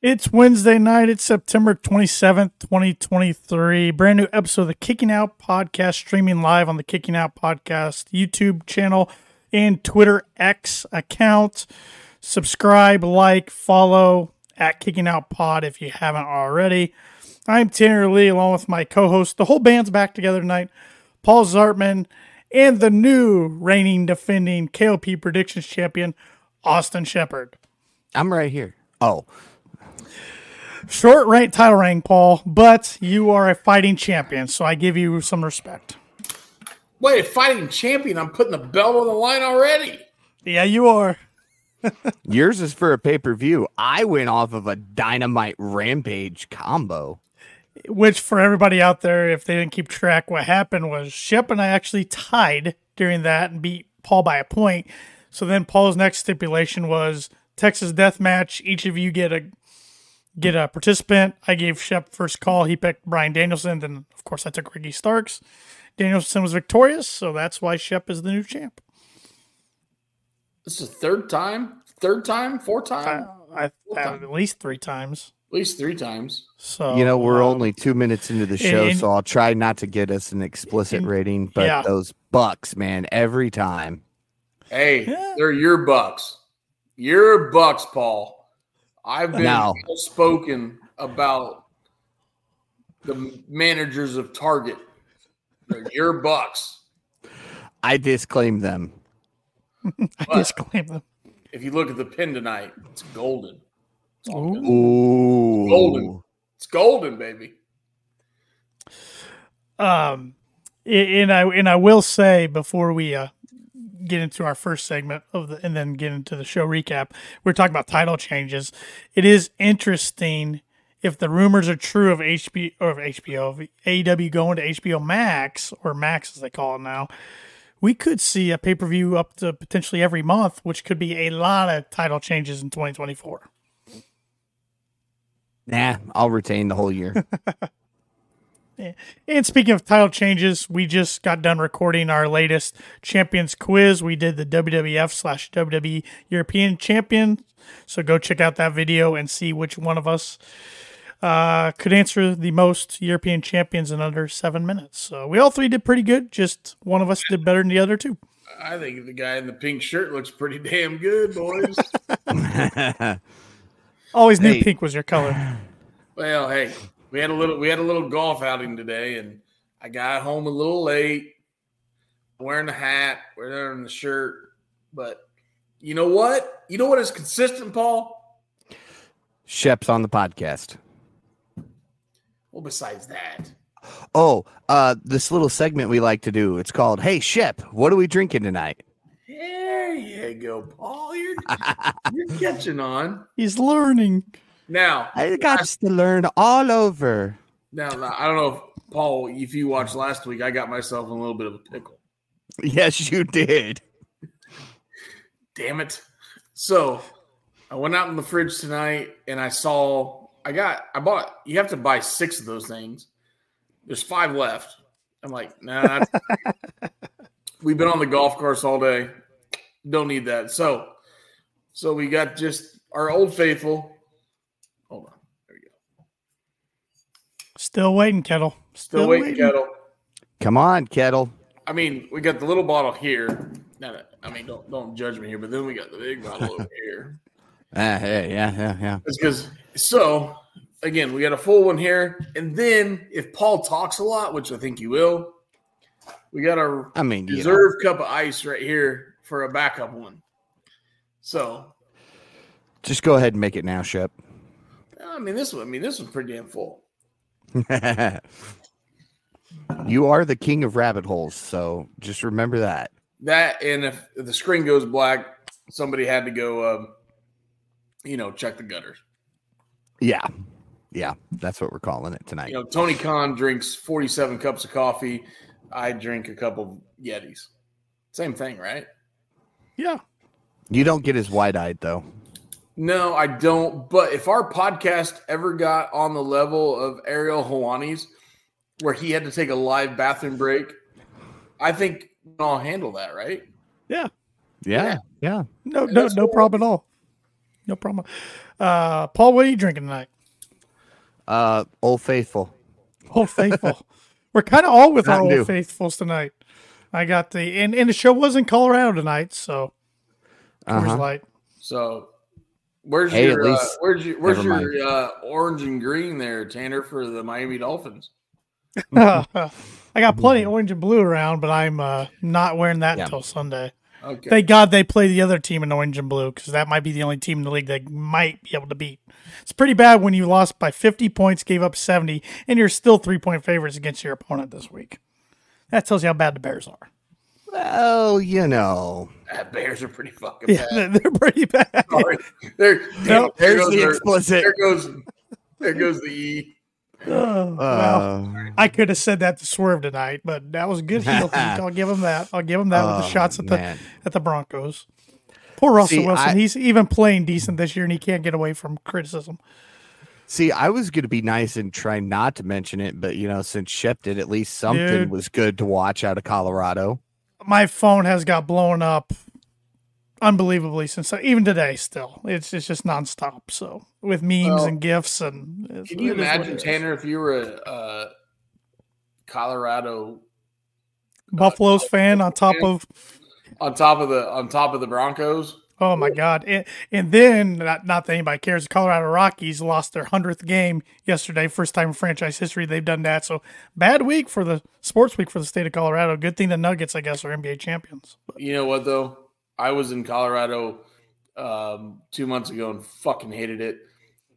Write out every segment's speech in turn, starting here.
It's Wednesday night. It's September 27th, 2023. Brand new episode of the Kicking Out Podcast, streaming live on the Kicking Out Podcast YouTube channel and Twitter X account. Subscribe, like, follow at Kicking Out Pod if you haven't already. I'm Tanner Lee, along with my co host. The whole band's back together tonight. Paul Zartman and the new reigning, defending KOP predictions champion, Austin Shepard. I'm right here. Oh, Short rank title rank, Paul, but you are a fighting champion, so I give you some respect. Wait, fighting champion. I'm putting the belt on the line already. Yeah, you are. yours is for a pay per view. I went off of a dynamite rampage combo. Which, for everybody out there, if they didn't keep track, what happened was Shep and I actually tied during that and beat Paul by a point. So then Paul's next stipulation was Texas Death Match. Each of you get a get a participant. I gave Shep first call. He picked Bryan Danielson. Then, of course, I took Ricky Starks. Danielson was victorious, so that's why Shep is the new champ. This is third time, third time, four time. I, I, I at least three times. At least three times. So you know we're um, only two minutes into the show, and- so I'll try not to get us an explicit and- rating. But yeah. those bucks, man, every time. Hey, Yeah. they're your bucks. Your bucks, Paul. I've been Now- spoken about the managers of Target. They're your bucks. I disclaim them. I disclaim them. If you look at the pin tonight, it's golden. It's all good. Ooh, Golden. It's golden, baby. Um, and I and I will say before we uh get into our first segment of the and then get into the show recap, we're talking about title changes. It is interesting if the rumors are true of HBO or of HBO of AEW going to HBO Max or Max as they call it now. We could see a pay per view up to potentially every month, which could be a lot of title changes in 2024. Nah, I'll retain the whole year. And speaking of title changes, we just got done recording our latest champions quiz. We did the WWF slash WWE European champion. So go check out that video and see which one of us uh, could answer the most European champions in under seven minutes. So we all three did pretty good. Just one of us did better than the other two. I think the guy in the pink shirt looks pretty damn good, boys. Always knew Hey. pink was your color. well, hey, we had a little we had a little golf outing today, and I got home a little late. Wearing the hat, wearing the shirt, but you know what? You know what is consistent, Paul? Shep's on the podcast. Well, besides that, Oh, uh, this little segment we like to do. It's called "Hey Shep, what are we drinking tonight?" there you go, Paul. You're you're catching on He's learning. Now. I got to learn all over. Now, I don't know if Paul, if you watched last week, I got myself in a little bit of a pickle. Yes, you did. Damn it. So I went out in the fridge tonight and I saw I got I bought you have to buy six of those things. There's five left. I'm like, nah. We've been on the golf course all day. Don't need that. So so we got just our old faithful. Hold on. There we go. Still waiting, Kettle. Still, waiting, kettle. Come on, Kettle. I mean, we got the little bottle here. Now that- I mean, don't don't judge me here, but then we got the big bottle over here. Ah, yeah, yeah, yeah, yeah. It's because so again, we got a full one here, and then if Paul talks a lot, which I think he will, we got a I mean, you know, cup of ice right here for a backup one. So just go ahead and make it now, Shep. I mean, this one, I mean, this one's pretty damn full. you are the king of rabbit holes, so just remember that. That and if, if the screen goes black, somebody had to go, um, you know, check the gutters. Yeah, yeah, that's what we're calling it tonight. You know, Tony Khan drinks forty-seven cups of coffee. I drink a couple of Yetis. Same thing, right? Yeah. You don't get as wide eyed though. No, I don't. But if our podcast ever got on the level of Ariel Helwani's, where he had to take a live bathroom break, I think I'll handle that, right? Yeah. Yeah, yeah. No, And no, no what- problem at all. No problem. Uh, Paul, what are you drinking tonight? Uh, Old Faithful. Old Faithful. We're kind of all with our Mountain Old Faithfuls tonight. I got the and, and the show was in Colorado tonight, so Uh-huh. Light. So, where's Hey, your at uh, where's your where's never your uh, orange and green there, Tanner, for the Miami Dolphins? I got plenty of orange and blue around, but I'm uh, not wearing that Yeah. until Sunday. Okay, Thank God they play the other team in orange and blue because that might be the only team in the league they might be able to beat. It's pretty bad when you lost by 50 points, gave up 70, and you're still three point favorites against your opponent this week. That tells you how bad the Bears are. Well, you know, Ah, Bears are pretty fucking Yeah, bad. they're pretty bad. Sorry. There, Nope. there there's goes the our- explicit. There goes there goes the E. Oh, well, Uh, I could have said that to Swerve tonight, but that was a good heel. feed. I'll give him that. I'll give him that with the Oh, shots at the at the Broncos. Poor Russell See, Wilson. I- He's even playing decent this year, and he can't get away from criticism. see, I was going to be nice and try not to mention it, but you know, since Shep did, at least something Dude. was good to watch out of Colorado. My phone has got blown up unbelievably since even today still it's it's just nonstop so with memes Well, and gifs and Can you it is what imagine. Tanner, if you were a, uh Colorado buffalo's fan on top of on top of the on top of the Broncos? Oh my god and, and then not, not that anybody cares the colorado rockies lost their 100th game yesterday first time in franchise history they've done that so bad week for the sports week for the state of colorado good thing the nuggets i guess are nba champions You know what though? I was in Colorado um, two months ago and fucking hated it.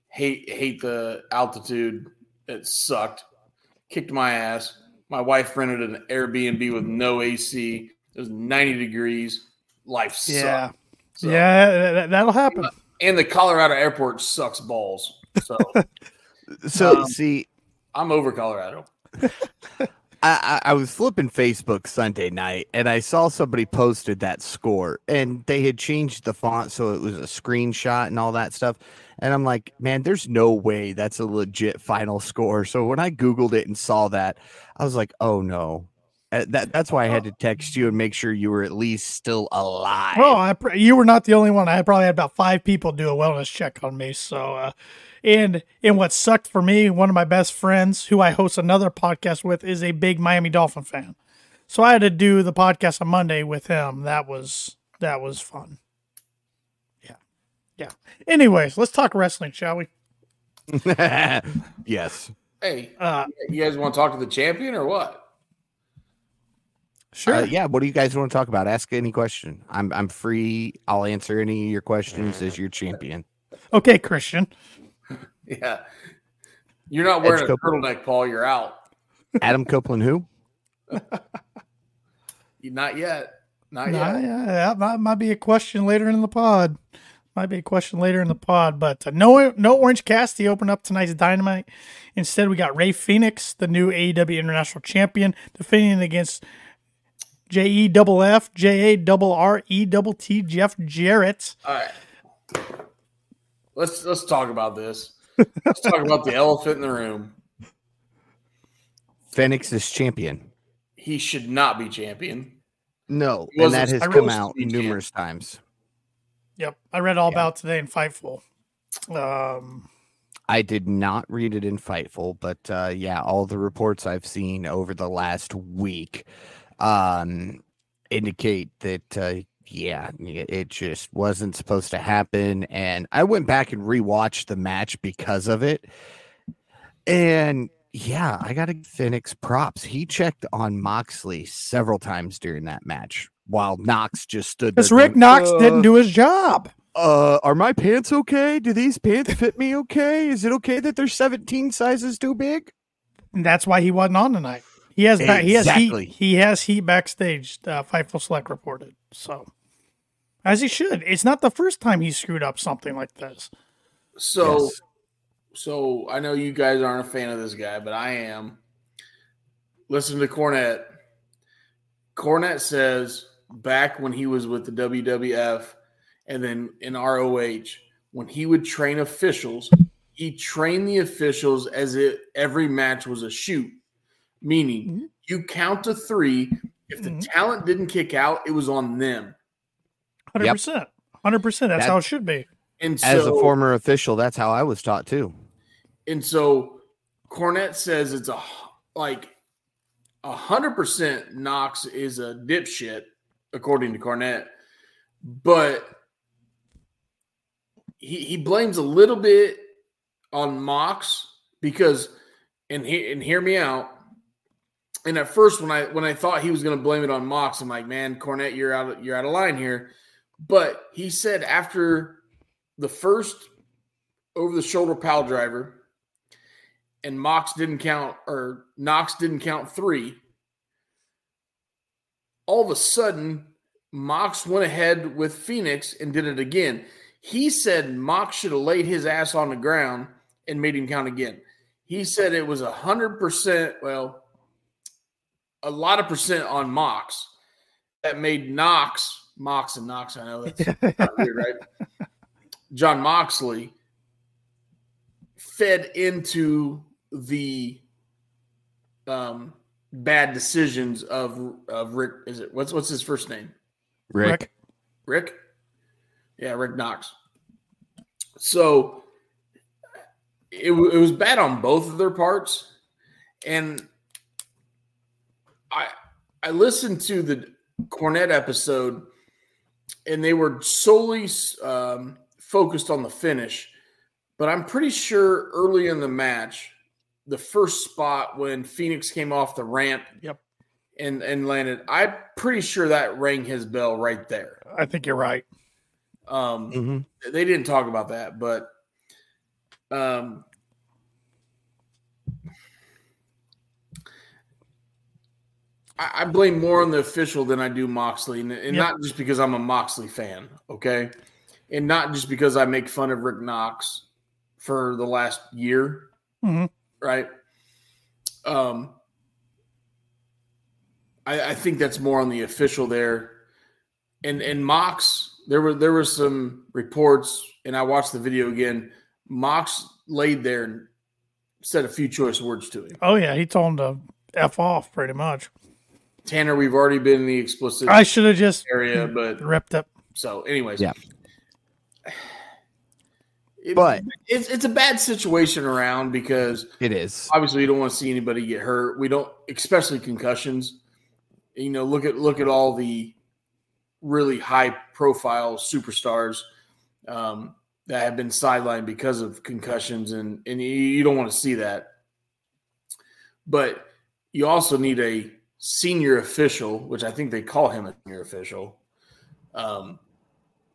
Hate hate the altitude. It sucked. Kicked my ass. My wife rented an Airbnb with no AC. It was 90 degrees. Life sucked. yeah So- yeah that, that'll happen And the Colorado airport sucks balls. So So, Um, see, I'm over Colorado. I, I I was flipping Facebook Sunday night and I saw somebody posted that score and they had changed the font so it was a screenshot and all that stuff. And I'm like, man, there's no way that's a legit final score. So when I Googled it and saw that, I was like, oh no. Uh, That, that's why I had to text you and make sure you were at least still alive. Oh, I, pr- you were not the only one. I probably had about five people do a wellness check on me. So, uh, and and what sucked for me, one of my best friends, who I host another podcast with, is a big Miami Dolphin fan. So I had to do the podcast on Monday with him. That was that was fun. Yeah, yeah. Anyways, let's talk wrestling, shall we? yes. Hey, Uh, you guys want to talk to the champion or what? Sure. Uh, yeah. What do you guys want to talk about? Ask any question. I'm I'm free. I'll answer any of your questions as your champion. Okay, Christian. Yeah. You're not wearing a Edge turtleneck, Paul. You're out. Adam Copeland, who? Not yet. Not Nah, yet. yeah, that might, might be a question later in the pod. Might be a question later in the pod, but uh, no, no Orange Cassidy opened up tonight's Dynamite. Instead, we got Rey Fenix, the new AEW International Champion, defending against J E double F J A double R E double T Jeff Jarrett. All right. Let's let's talk about this. Let's talk about the elephant in the room. Fenix is champion. He should not be champion. No, and that wasn't has come out be numerous times. Yep, I read all Yeah. about today in Fightful. Um, I did not read it in Fightful, but uh, yeah, all the reports I've seen over the last week um, indicate that uh, yeah, it it just wasn't supposed to happen. And I went back and rewatched the match because of it, and yeah, I got to give Fenix props. He checked on Moxley several times during that match, while Knox just stood. because there Rick going, Knox "Uh, didn't do his job. uh are my pants okay do these pants fit me okay is it okay that they're 17 sizes too big And that's why he wasn't on tonight. He has ba- he has Exactly. heat. He has heat backstage. Uh, Fightful Select reported so, as he should. It's not the first time he screwed up something like this. So Yes. so I know you guys aren't a fan of this guy, but I am. Listen to Cornette. Cornette says back when he was with the WWF and then in ROH, when he would train officials, he trained the officials as if every match was a shoot, meaning Mhm. you count to three. If the Mhm. talent didn't kick out, it was on them. Hundred percent, hundred percent. That's That- how it should be. And so, As a former official, that's how I was taught too. and so Cornette says it's a like a hundred percent Knox is a dipshit, according to Cornette, but he he blames a little bit on Mox because and he, and hear me out. And at first, when I when I thought he was going to blame it on Mox, I'm like, man, Cornette, you're out of, you're out of line here. But he said after the first over the shoulder pile driver, and Mox didn't count or Knox didn't count three. All of a sudden, Mox went ahead with Fenix and did it again. He said Mox should have laid his ass on the ground and made him count again. He said it was a hundred percent, well, a lot of percent on Mox that made Knox, Mox and Knox. I know that's weird, right? Jon Moxley fed into the um, bad decisions of of Rick. Is it what's what's his first name? Rick. Rick. Rick. Yeah, Rick Knox. So it, wa- it was bad on both of their parts, and I I listened to the Cornette episode, and they were solely um, focused on the finish. But I'm pretty sure early in the match, the first spot when Fenix came off the ramp, Yep. and and landed, I'm pretty sure that rang his bell right there. I think you're right. Um, hmm they didn't talk about that, but um, I, blame more on the official than I do Moxley, and, and Yep. not just because I'm a Moxley fan, okay, and not just because I make fun of Rick Knox for the last year, Mhm. right? Um, I, I think that's more on the official there, and and Mox. There were there were some reports, and I watched the video again. Mox laid there and said a few choice words to him. Oh yeah, he told him to f off pretty much. Tanner, we've already been in the explicit I should have just area, but ripped up. so anyways, Yeah. It- But- it's it's a bad situation around because It is. obviously you don't want to see anybody get hurt. We don't, especially concussions. You know, look at look at all the really high profile superstars um, that have been sidelined because of concussions, and and you, you don't want to see that. But you also need a senior official, which I think they call him a senior official, um,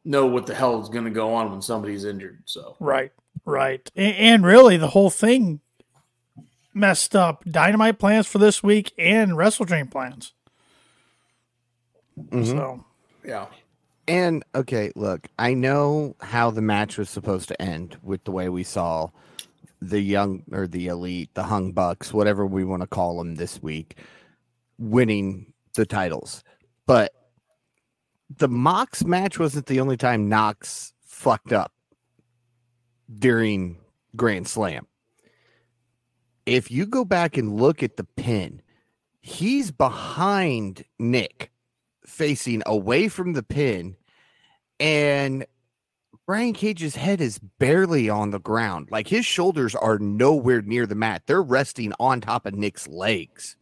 know what the hell is going to go on when somebody's injured. So Right, right, and really the whole thing messed up dynamite plans for this week and WrestleDream plans. Mhm. So yeah, And okay, look, I know how the match was supposed to end with the way we saw the young or the elite, the hung bucks, whatever we want to call them this week, winning the titles. But the Mox match wasn't the only time Knox fucked up during Grand Slam. If you go back and look at the pin, he's behind Nick facing away from the pin and Brian Cage's head is barely on the ground. Like his shoulders are nowhere near the mat. They're resting on top of Nick's legs.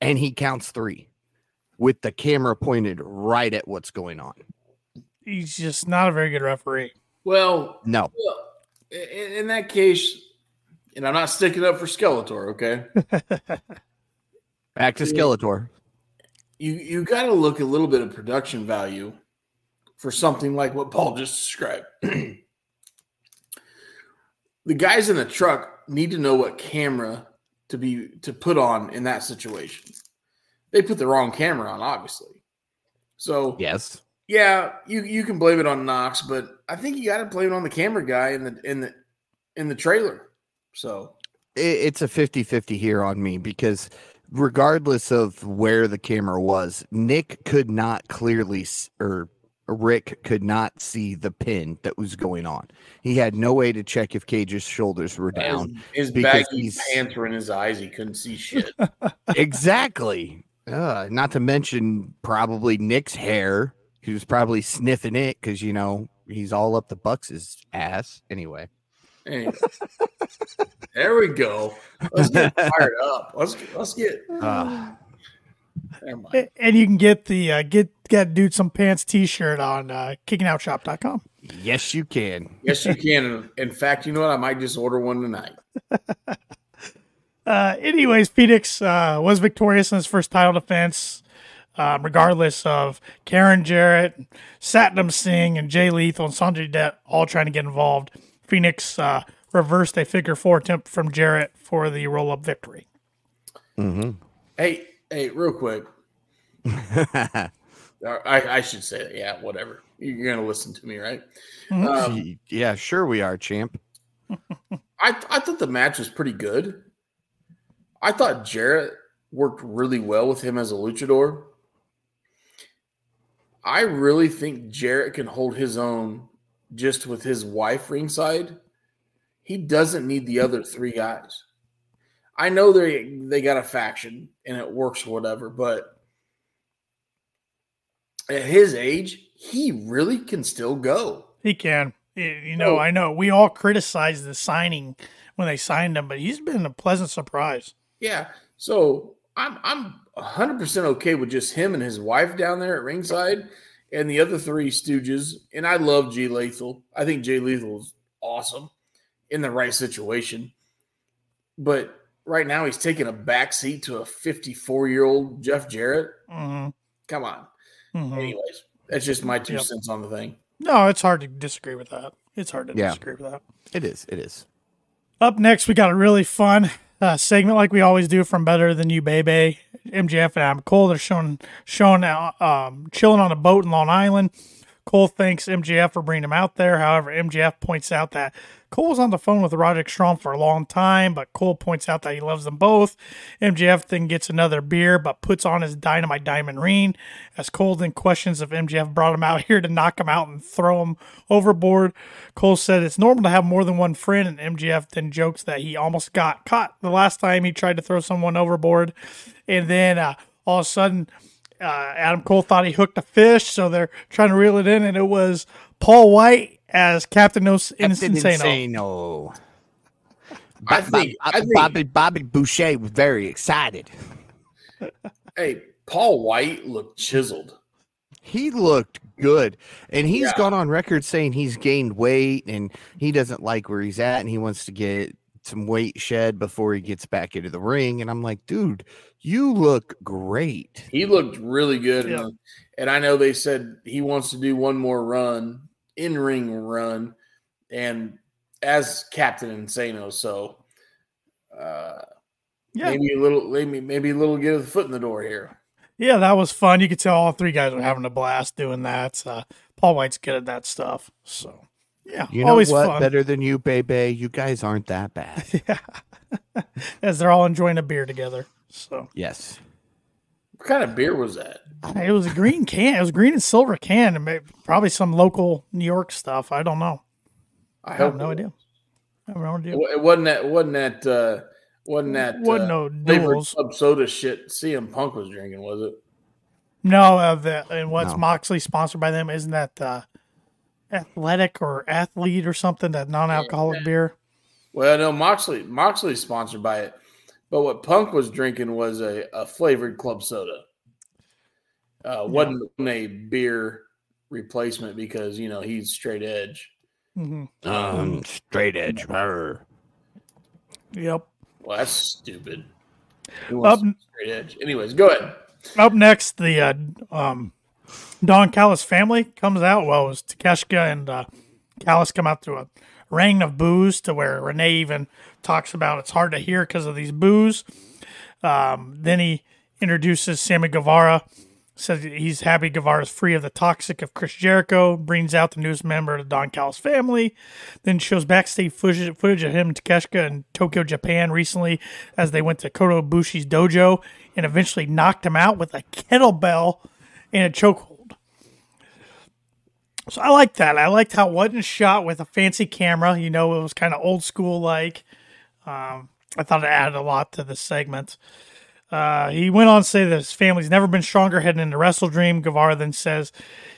And he counts 3 with the camera pointed right at what's going on. he's just not a very good referee. well, No. Well, in, in that case, and I'm not sticking up for Skeletor, okay? Back to Skeletor. You you got to look a little bit of production value for something like what Paul just described. the guys in the truck need to know what camera to be to put on in that situation. They put the wrong camera on, obviously. So Yes. yeah, you you can blame it on Knox, but I think you got to blame it on the camera guy in the in the in the trailer. So it, it's a 50-50 here on me because regardless of where the camera was nick could not clearly or rick could not see the pin that was going on he had no way to check if cage's shoulders were down his, his baggy he's- pants were in his eyes. He couldn't see shit. exactly uh, not to mention probably nick's hair he was probably sniffing it because you know he's all up the Bucks' ass anyway. Anyway. there we go. Let's get fired up. Let's get, let's get. Uh, Never mind. A- And you can get the uh, get get dude some pants t-shirt on uh, kickingOutShop.com. yes, you can. Yes, you can. In fact, you know what? I might just order one tonight. Uh, anyways, Fenix uh, was victorious in his first title defense, um, regardless of Karen Jarrett, Satnam Singh, and Jay Lethal and Sanjay Dutt all trying to get involved. Fenix uh, reversed a figure four attempt from Jarrett for the roll up victory. Mm-hmm. Hey, hey, real quick. I, I should say that. Yeah, whatever. You're going to listen to me, right? Um, yeah, sure we are, champ. I, I thought the match was pretty good. I thought Jarrett worked really well with him as a luchador. I really think Jarrett can hold his own just with his wife ringside. He doesn't need the other three guys. I know they they got a faction and it works whatever, but at his age, he really can still go. He can. You know, Oh. I know we all criticized the signing when they signed him, but he's been a pleasant surprise. Yeah. So I'm I'm 100% okay with just him and his wife down there at ringside and the other three stooges. And I love Jay Lethal. I think Jay Lethal is awesome in the right situation. But right now he's taking a back seat to a 54 year old Jeff Jarrett. hmm Come on. hmm Anyways, that's just my two Yep. cents on the thing. No, it's hard to disagree with that. It's hard to Yeah. disagree with that. It is. It is. Up next, we got a really fun uh, segment like we always do from Better Than You, Baby. MJF and Adam Cole, they're showing, showing out, um, chilling on a boat in Long Island. Cole thanks MJF for bringing him out there. However, MJF points out that Cole was on the phone with Roderick Strong for a long time, but Cole points out that he loves them both. MJF then gets another beer, but puts on his dynamite diamond ring. As Cole then questions if MJF brought him out here to knock him out and throw him overboard, Cole said it's normal to have more than one friend, and MJF then jokes that he almost got caught the last time he tried to throw someone overboard. And then uh, all of a sudden, uh, Adam Cole thought he hooked a fish, so they're trying to reel it in, and it was Paul White as Captain No Innocent Captain Insano. Insano. I think- Bo- I think- Bobby Bobby Boucher was very excited. Hey, Paul White looked chiseled. He looked good, and he's Yeah. gone on record saying he's gained weight and he doesn't like where he's at, and he wants to get some weight shed before he gets back into the ring. And I'm like, dude, you look great. He looked really good. Yeah. And, and I know they said he wants to do one more run, in ring run, and as Captain Insano. So uh, Yeah, maybe a little, maybe, maybe a little get a foot in the door here. yeah, that was fun. You could tell all three guys were having a blast doing that. Uh, Paul White's good at that stuff. So, yeah, You know always what? fun. Better than you, baby. You guys aren't that bad. yeah, as they're all enjoying a beer together. So yes. What kind of beer was that? it was a green can. It was green and silver can. and may- Probably some local New York stuff. I don't know. I I have hope no it- idea. I have no idea. It, wasn't that. Wasn't that? Uh, wasn't that? Wasn't uh, no flavored duels. club soda shit. CM Punk was drinking, was it? No, uh, the and what's No. Moxley sponsored by them? Isn't that uh, athletic or athlete or something? That non-alcoholic beer. Well, no, Moxley. Moxley's sponsored by it, but what Punk was drinking was a, a flavored club soda. Uh, wasn't a beer replacement because you know he's straight edge. hmm Um, straight edge. brr. Yep. Well, that's stupid. Up, straight edge? Anyways, go ahead. up next, the uh, um, Don Callis family comes out. Well, it was Takeshita and uh, Callis come out to a ring of booze to where Renee even talks about it's hard to hear because of these boos. Um, then he introduces Sammy Guevara, says he's happy Guevara's free of the toxic of Chris Jericho, brings out the newest member of the Don Callis family, then shows backstage footage, footage of him Takeshita in Tokyo, Japan recently as they went to Kota Ibushi's dojo and eventually knocked him out with a kettlebell and a chokehold. So I like that. I liked how it wasn't shot with a fancy camera. You know, it was kind of old school like. Um, I thought it added a lot to the segment. Uh, he went on to say that his family's never been stronger heading into WrestleDream. Guevara then says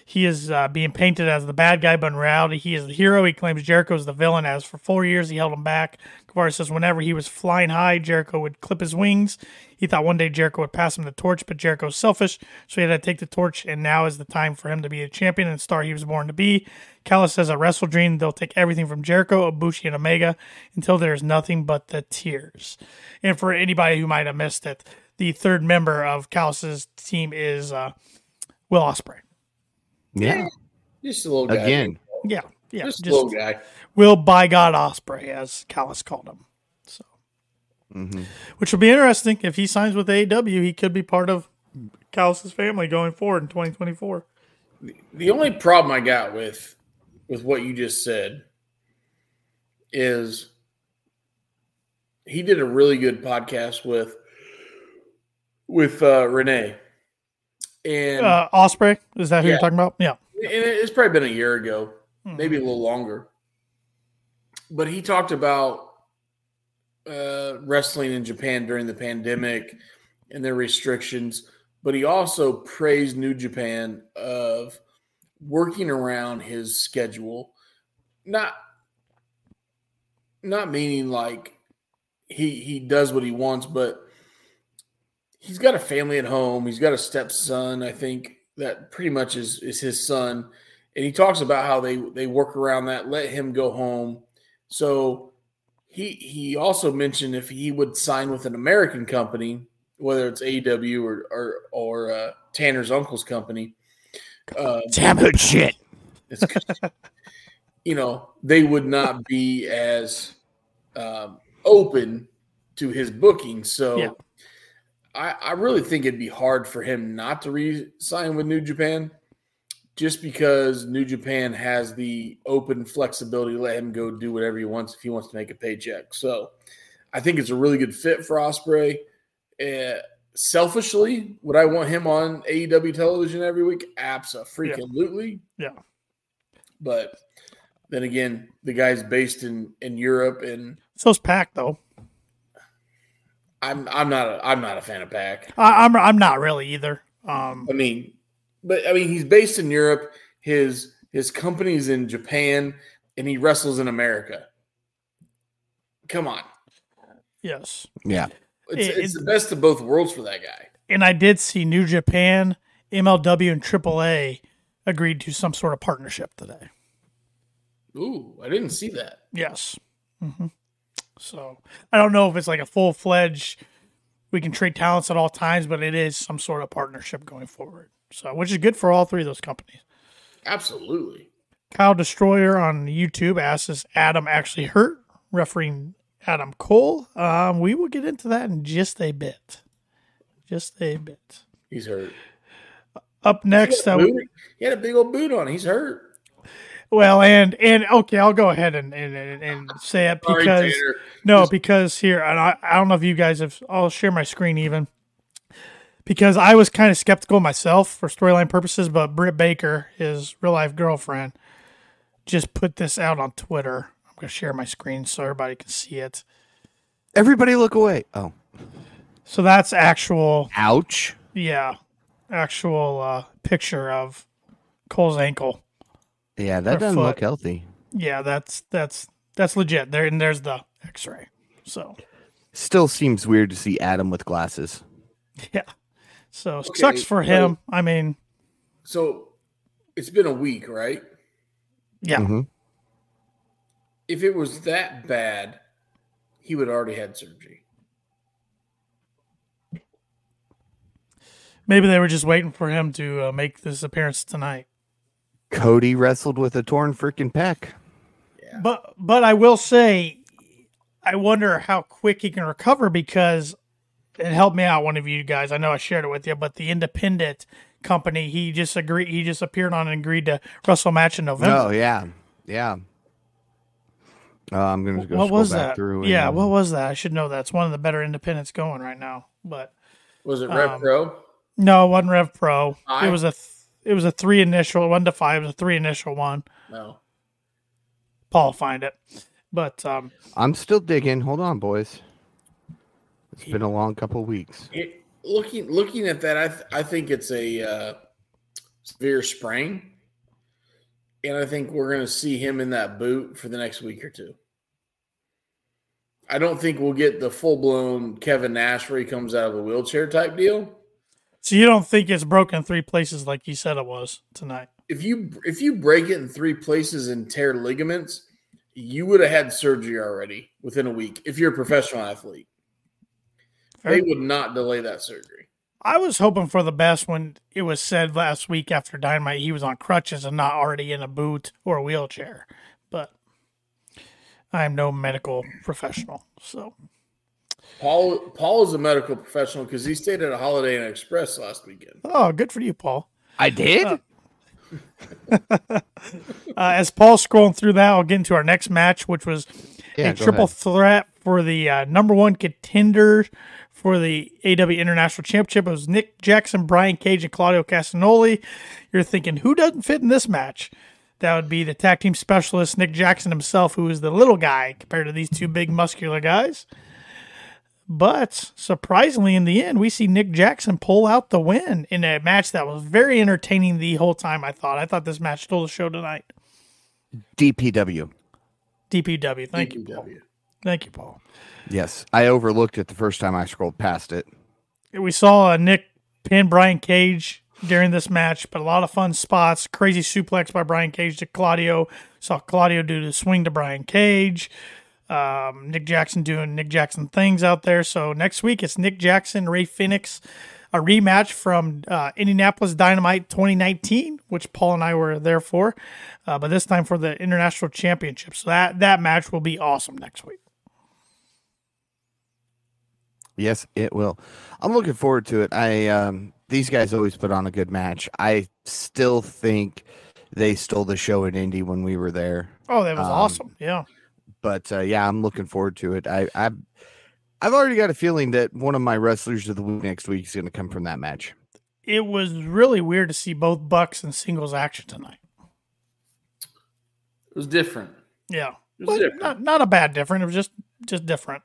He is uh, being painted as the bad guy, but in reality, he is the hero. He claims Jericho is the villain, as for four years he held him back. Guevara says whenever he was flying high, Jericho would clip his wings. He thought one day Jericho would pass him the torch, but Jericho's selfish, so he had to take the torch, and now is the time for him to be a champion and star he was born to be. Callis says at WrestleDream, they'll take everything from Jericho, Ibushi, and Omega until there's nothing but the tears. And for anybody who might have missed it, the third member of Callis's team is uh, Will Ospreay. Yeah. Just a little guy. Again. Yeah, yeah, Just, just, a little guy. Will by God Ospreay, as Callis called him. So, hmm which will be interesting if he signs with AEW. He could be part of Callis's family going forward in 2024. The only problem I got with with what you just said is he did a really good podcast with with uh, Renee, and, Uh, Ospreay, is that who Yeah. you're talking about? Yeah. and it's probably been a year ago, Mhm. maybe a little longer. But he talked about uh, wrestling in Japan during the pandemic and their restrictions. But he also praised New Japan of working around his schedule, not not meaning like he he does what he wants, but he's got a family at home. He's got a stepson, I think that pretty much is is his son, and he talks about how they they work around that, let him go home. So he he also mentioned if he would sign with an American company, whether it's AEW or or or uh, Tanner's uncle's company, uh, Damn good shit. it's, you know, they would not be as um, open to his booking. So Yeah. I, I really think it'd be hard for him not to re-sign with New Japan just because New Japan has the open flexibility to let him go do whatever he wants if he wants to make a paycheck. So I think it's a really good fit for Ospreay. Uh, selfishly, would I want him on AEW television every week? Absolutely. Yeah. But then again, the guy's based in in Europe, and So's Pac, though. I'm I'm not a I'm not a fan of Pac. I, I'm I'm not really either. Um, I mean, but I mean, he's based in Europe. His his company's in Japan, and he wrestles in America. Come on, yes, Yeah. it's, It- it's it- the best of both worlds for that guy. and I did see New Japan, MLW, and AAA agreed to some sort of partnership today. Ooh, I didn't see that. Yes. hmm So I don't know if it's like a full fledged. We can trade talents at all times, but it is some sort of partnership going forward. So, which is good for all three of those companies. Absolutely. Kyle Destroyer on YouTube asks, "Is Adam actually hurt?" Refereeing Adam Cole. Um, we will get into that in just a bit. Just a bit. He's hurt. Up next, he, uh, had a boot- he had a big old boot on. He's hurt. Well, and and okay, I'll go ahead and and, and, and say it because Tanner. no, Just- because here, and I, I don't know if you guys have. I'll share my screen even because I was kind of skeptical myself for storyline purposes, but Britt Baker, his real life girlfriend, just put this out on Twitter. I'm gonna share my screen so everybody can see it. Everybody look away. Oh. So that's actual, Ouch. yeah, actual uh, picture of Cole's ankle. Yeah, that doesn't foot. look healthy. Yeah, that's that's that's legit. There and there's the X-ray. So Still seems weird to see Adam with glasses. yeah, so Okay, sucks for so- him. I mean, So it's been a week, right? yeah, Mhm. If it was that bad, he would already had surgery. maybe they were just waiting for him to uh, make this appearance tonight. Cody wrestled with a torn freaking pec. Yeah. But but I will say, I wonder how quick he can recover because it helped me out. One of you guys, I know I shared it with you, but the independent company, he just agreed. He just appeared on and agreed to wrestle match in November. Oh yeah, yeah. Uh, I'm gonna go what scroll was back that? through. and, Yeah, um, what was that? I should know that. It's one of the better independents going right now. But Was it Rev Um, Pro? no, it wasn't Rev Pro. It was a th- it was a three initial one to five. It was a three initial one. No. Paul will find it. But um, I'm still digging. Hold on, boys. It's been a long couple weeks. It, looking looking at that, I th- I think it's a uh, severe sprain. and I think we're going to see him in that boot for the next week or two. I don't think we'll get the full blown Kevin Nash where he comes out of a wheelchair type deal. So you don't think it's broken three places like you said it was tonight? If you if you break it in three places and tear ligaments, you would have had surgery already within a week if you're a professional athlete. Fair. They would not delay that surgery. I was hoping for the best when it was said last week after Dynamite he was on crutches and not already in a boot or a wheelchair. But I am no medical professional, so Paul Paul is a medical professional because he stayed at a Holiday Inn Express last weekend. oh, good for you, Paul. I did. Uh, Uh, as Paul's scrolling through that, I'll get into our next match, which was Yeah, a triple ahead. threat for the uh, number one contender for the AW International Championship. It was Nick Jackson, Brian Cage, and Claudio Castagnoli. You're thinking, who doesn't fit in this match? That would be the tag team specialist, Nick Jackson himself, who is the little guy compared to these two big muscular guys. But surprisingly, in the end, we see Nick Jackson pull out the win in a match that was very entertaining the whole time. I thought. I thought this match stole the show tonight. DPW. DPW. Thank you, Paul. Thank you, Paul. Yes, I overlooked it the first time I scrolled past it. We saw uh, Nick pin Brian Cage during this match, but a lot of fun spots. Crazy suplex by Brian Cage to Claudio. Saw Claudio do the swing to Brian Cage. Um, Nick Jackson doing Nick Jackson things out there. So next week it's Nick Jackson, Rey Fenix, a rematch from uh, Indianapolis Dynamite 2019, which Paul and I were there for, uh, but this time for the International Championship. So that that match will be awesome next week. Yes, it will. I'm looking forward to it. I um these guys always put on a good match. I still think they stole the show in Indy when we were there. Oh, that was Um, awesome. Yeah. But uh, yeah, I'm looking forward to it. I I I've already got a feeling that one of my wrestlers of the week next week is going to come from that match. It was really weird to see both Bucks and singles action tonight. It was different. Yeah. It was different. not not a bad different. It was just just different.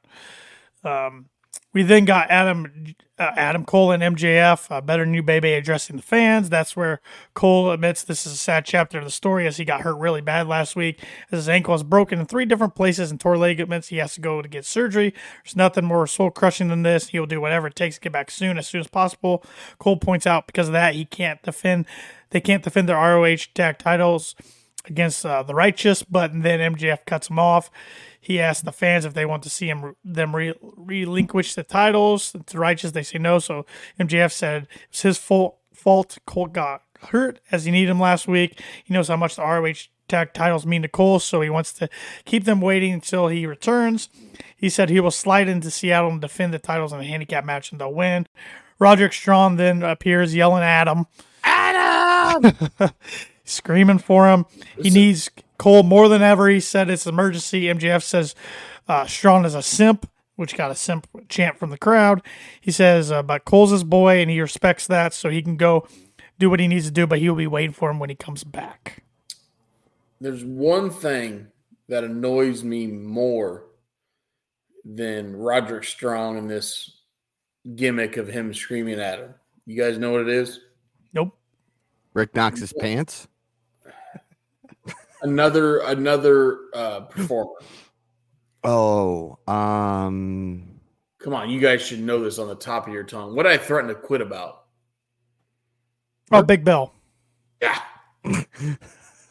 Um, we then got Adam uh, Adam Cole and MJF, uh, better new baby addressing the fans. That's where Cole admits this is a sad chapter of the story as he got hurt really bad last week. As his ankle is broken in three different places and tore ligaments, he has to go to get surgery. There's nothing more soul crushing than this. He'll do whatever it takes to get back soon, as soon as possible. Cole points out because of that he can't defend. They can't defend their ROH tag titles against uh, the righteous, but then MJF cuts him off. He asked the fans if they want to see him them re- relinquish the titles to righteous. They say no. So MJF said it's his fault. Fault. Cole got hurt as he needed him last week. He knows how much the ROH tag titles mean to Cole, so he wants to keep them waiting until he returns. He said he will slide into Seattle and defend the titles in a handicap match and they'll win. Roderick Strong then appears yelling at him Adam! screaming for him. He needs Cole more than ever. He said it's an emergency. MJF says uh, Strong is a simp, which got a simp chant from the crowd. He says, uh, but Cole's his boy, and he respects that, so he can go do what he needs to do, but he'll be waiting for him when he comes back. There's one thing that annoys me more than Roderick Strong and this gimmick of him screaming at him. You guys know what it is? Nope. Rick Knox's pants. Another another uh, performer. Oh, um, Come on, you guys should know this on the top of your tongue. What I threatened to quit about. Oh, Big Bill. Yeah. I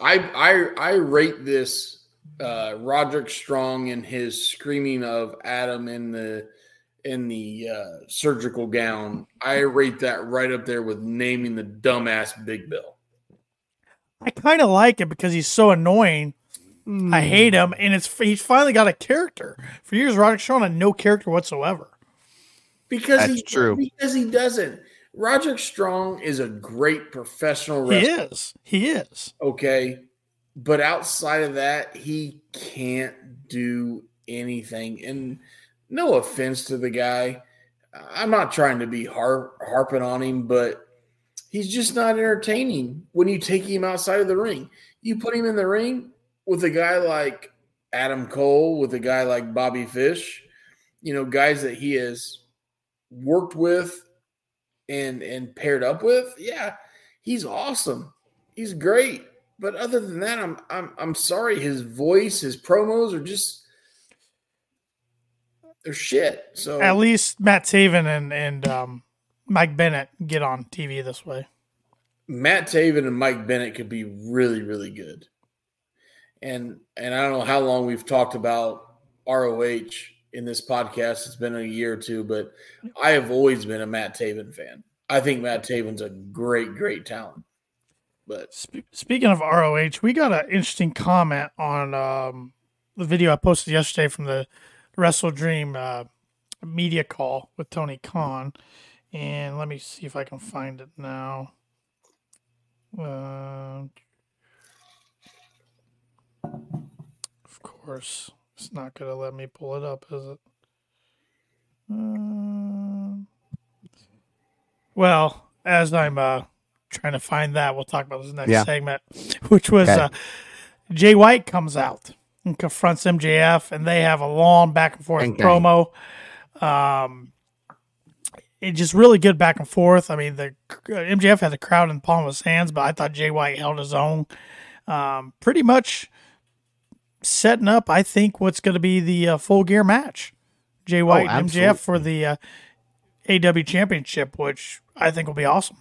I I rate this uh Roderick Strong and his screaming of Adam in the in the uh surgical gown. I rate that right up there with naming the dumbass Big Bill. I kind of like it because he's so annoying. I hmm. hate him, and it's he's finally got a character. For years, Roderick Strong had no character whatsoever. Because That's he true. because he doesn't. Roderick Strong is a great professional wrestler. He is. He is. okay but outside of that he can't do anything and no offense to the guy i'm not trying to be har- harping on him but he's just not entertaining when you take him outside of the ring you put him in the ring with a guy like adam cole with a guy like bobby fish you know guys that he has worked with and and paired up with yeah he's awesome he's great but other than that, I'm I'm I'm sorry. His voice, his promos are just they're shit. So At least Matt Taven and and um, Mike Bennett get on TV this way. Matt Taven and Mike Bennett could be really, really good. And and I don't know how long we've talked about ROH in this podcast. It's been a year or two, but I have always been a Matt Taven fan. I think Matt Taven's a great, great talent. But Spe- speaking of ROH, we got an interesting comment on um, the video I posted yesterday from the Wrestle Dream uh, media call with Tony Khan. And let me see if I can find it now. Uh, of course, it's not going to let me pull it up, is it? Um well, as I'm uh, trying to find that, we'll talk about this next Yeah. segment, which was Okay. uh, Jay White comes out and confronts MJF, and they have a long back and forth promo. Um, it just really good back and forth. I mean, the MJF had the crowd in the palm of his hands, but I thought Jay White held his own. Um, pretty much setting up, I think, what's going to be the uh, full gear match. Jay White and MJF for the uh, AW Championship, which I think will be awesome.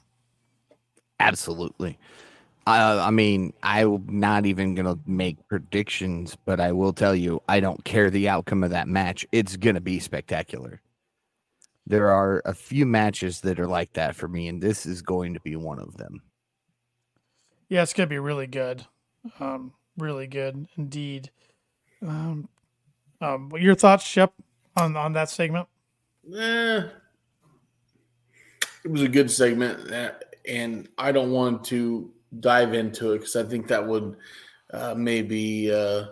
Absolutely. Uh, I mean, I'm not even going to make predictions, but I will tell you, I don't care the outcome of that match. It's going to be spectacular. There are a few matches that are like that for me, and this is going to be one of them. Yeah, it's going to be really good. Um, really good indeed. Um, um, your thoughts, Shep, on, on that segment? eh, it was a good segment, uh, and I don't want to dive into it because I think that would uh, maybe uh,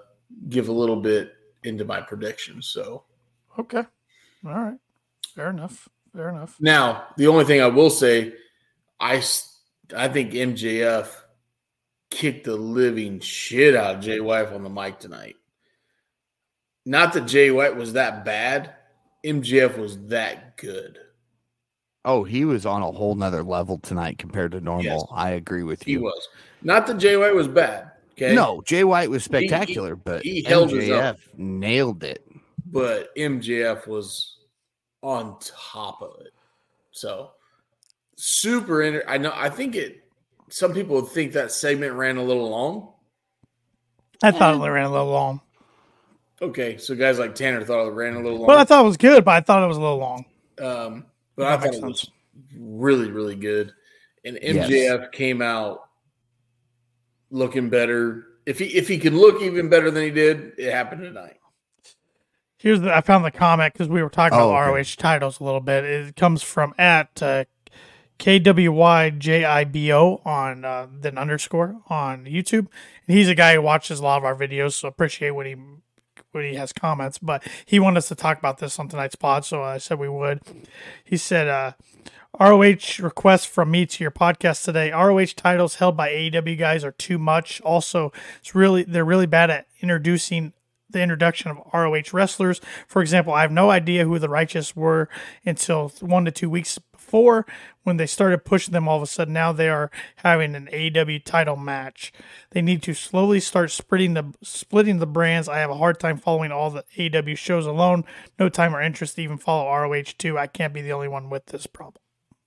give a little bit into my predictions. So Okay. All right. Fair enough. Fair enough. now the only thing I will say, I I think MJF kicked the living shit out of Jay White on the mic tonight. Not that Jay White was that bad, MJF was that good. Oh, he was on a whole nother level tonight compared to normal. Yes. I agree with you. He was not that Jay White was bad. Okay, No, Jay White was he- spectacular, but he held. MJF nailed it. but MJF was on top of it. So super. Inter- I know. I think it. Some people would think that segment ran a little long. I thought it ran a little long. Okay, so guys like Tanner thought it ran a little long. Well, I thought it was good, but I thought it was a little long. um, but I That thought makes it was sense. really, really good. And Yes. MJF came out looking better. If he if he could look even better than he did, it happened tonight. Here's the I found the comment because we were talking Oh, about okay. ROH titles a little bit. It comes from at uh, KWYJIBO on uh, then underscore on YouTube. And he's a guy who watches a lot of our videos, so appreciate when he when he has comments. But he wanted us to talk about this on tonight's pod, so I said we would. He said, uh, ROH request from me to your podcast today. ROH titles held by AEW guys are too much. Also, it's really they're really bad at introducing the introduction of ROH wrestlers. For example, I have no idea who the Righteous were until one to two weeks before when they started pushing them. All of a sudden, now they are having an AEW title match. They need to slowly start splitting the splitting the brands. I have a hard time following all the AEW shows alone. No time or interest to even follow ROH too. I can't be the only one with this problem.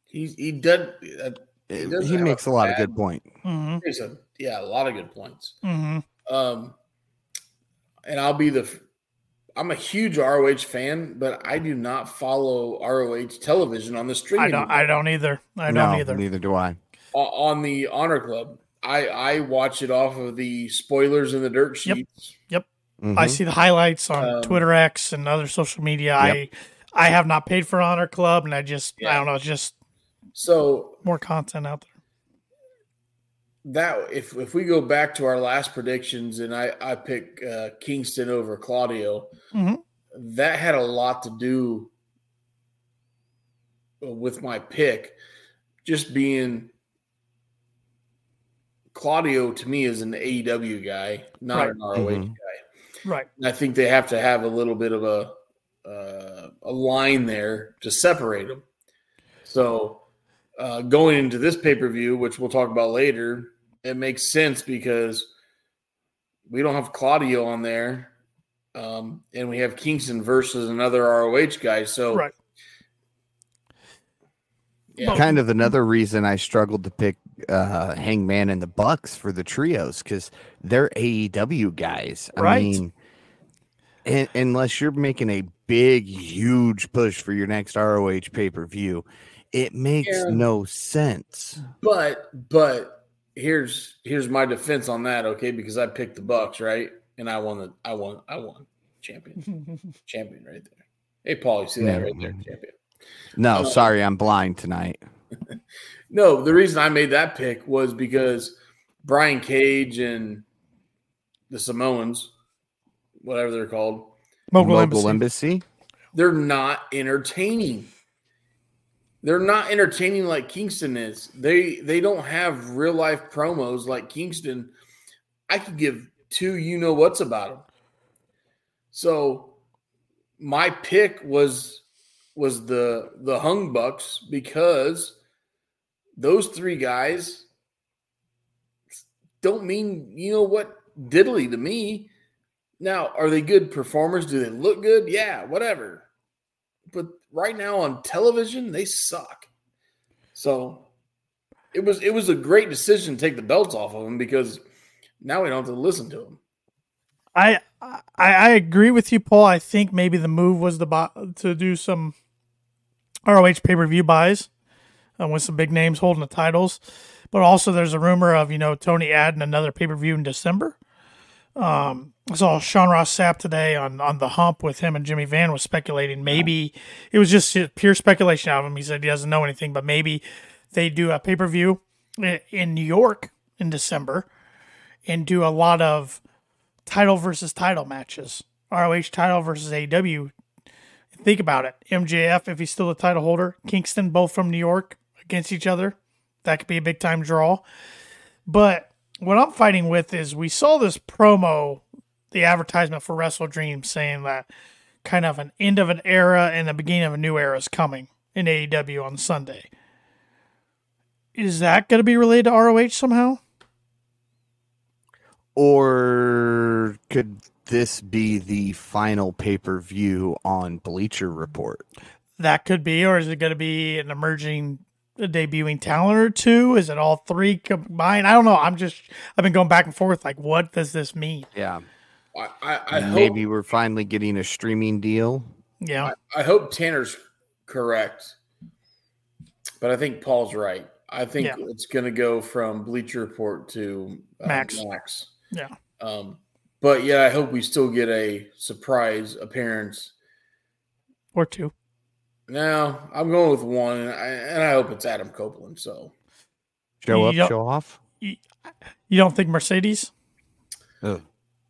He he did. Uh, He, doesn't makes a a lot of good point. Mm-hmm. a, yeah, a lot of good points. Mm-hmm. Um, and I'll be the. I'm a huge ROH fan, but I do not follow ROH television on the I don't. I don't either. I no, don't either. neither do I. o- on the Honor Club. I I watch it off of the spoilers and the dirt Yep. sheets. Mhm. I see the highlights on Um, Twitter X and other social media. I I have not paid for Honor Club, and I just I don't know. It's just So more content out there. That if if we go back to our last predictions, and I I pick uh, Kingston over Claudio, Mhm. that had a lot to do with my pick, just being. Claudio to me is an AEW guy, not Right. an ROH Mhm. guy. Right. And I think they have to have a little bit of a uh, a line there to separate them. So uh, going into this pay per view, which we'll talk about later, it makes sense because we don't have Claudio on there, um, and we have Kingston versus another ROH guy. So Right. Yeah. kind of another reason I struggled to pick uh, Hangman and the Bucks for the trios because they're AEW guys. I Right. mean, un- unless you're making a big, huge push for your next ROH pay per view, it makes Yeah. no sense. But but here's here's my defense on that, okay? Because I picked the Bucks, right? And I won the I won I won champion champion right there. Hey Paul, you see that right there, champion. No, Uh, sorry, I'm blind tonight. No, the reason I made that pick was because Brian Cage and the Samoans, whatever they're called, Mogul, Mogul Embassy. Embassy. they're not entertaining. They're not entertaining like Kingston is. They they don't have real life promos like Kingston. I could give two you know what's about them. So my pick was was the the Hung Bucks because those three guys don't mean you know what diddly to me. Now, are they good performers? Do they look good? Yeah, whatever. But right now on television, they suck. So it was it was a great decision to take the belts off of them because now we don't have to listen to them. I, I I agree with you, Paul. I think maybe the move was the to do some ROH pay per view buys uh, with some big names holding the titles, but also there's a rumor of you know Tony adding another pay per view in December. Um, I saw Sean Ross Sapp today on on the hump with him and Jimmy Van was speculating maybe it was just pure speculation out of him. He said he doesn't know anything, but maybe they do a pay per view in New York in December and do a lot of title versus title matches. ROH title versus AEW. Think about it. MJF, if he's still the title holder, Kingston, both from New York against each other. That could be a big time draw. But what I'm fighting with is we saw this promo, the advertisement for Wrestle Dream saying that kind of an end of an era and the beginning of a new era is coming in AEW on Sunday. Is that going to be related to ROH somehow? Or could this be the final pay per view on Bleacher Report? That could be, or is it going to be an emerging, a debuting talent or two? Is it all three combined? I don't know. I'm just, I've been going back and forth. Like, what does this mean? Yeah. I, I, I hope Maybe we're finally getting a streaming deal. Yeah, I, I hope Tanner's correct, but I think Paul's right. I think Yeah. it's going to go from Bleacher Report to uh, Max. Max. yeah. Um, but yeah, I hope we still get a surprise appearance. Or two. No, I'm going with one, and I, and I hope it's Adam Copeland. So Show up, show off. You don't think Mercedes? Ugh.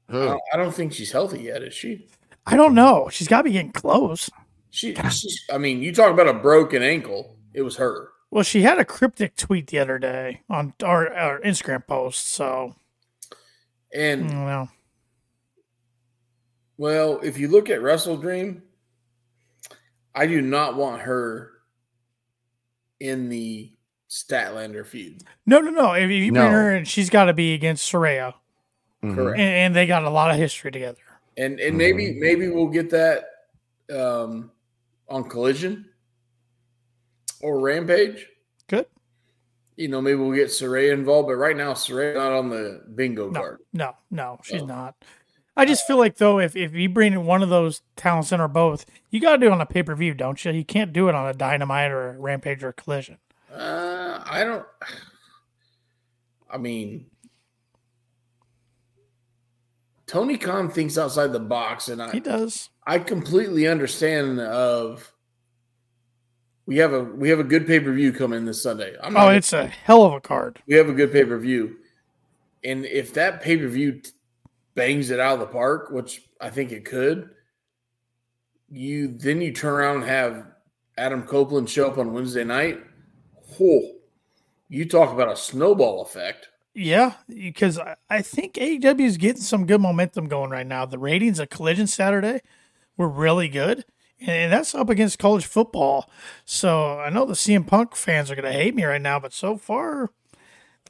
I, don't, I don't think she's healthy yet, is she? I don't know. She's got to be getting close. She, she's. I mean, you talk about a broken ankle. It was her. Well, she had a cryptic tweet the other day on our, our Instagram post. So, And mm, don't. Well, if you look at Wrestle Dream, I do not want her in the Statlander feud. No, no, no. If you bring No. her in, she's got to be against Saraya. Mhm. Correct. And, and they got a lot of history together. And and maybe maybe we'll get that um, on Collision or Rampage. Good. You know, maybe we'll get Saraya involved, but right now Saraya not on the bingo No, card. no, no, she's Oh. not. I just feel like though, if, if you bring in one of those talents in or both, you got to do it on a pay per view, don't you? You can't do it on a Dynamite or a Rampage or a Collision. Uh, I don't. I mean, Tony Khan thinks outside the box, and I He does. I completely understand. Of we have a we have a good pay per view coming this Sunday. I'm Oh, it's a hell of a card. we have a good pay per view, and if that pay per view bangs it out of the park, which I think it could, you then you turn around and have Adam Copeland show up on Wednesday night. Whoa, you talk about a snowball effect. Yeah, because I, think AEW is getting some good momentum going right now. The ratings of Collision Saturday were really good, and that's up against college football. So I know the CM Punk fans are going to hate me right now, but so far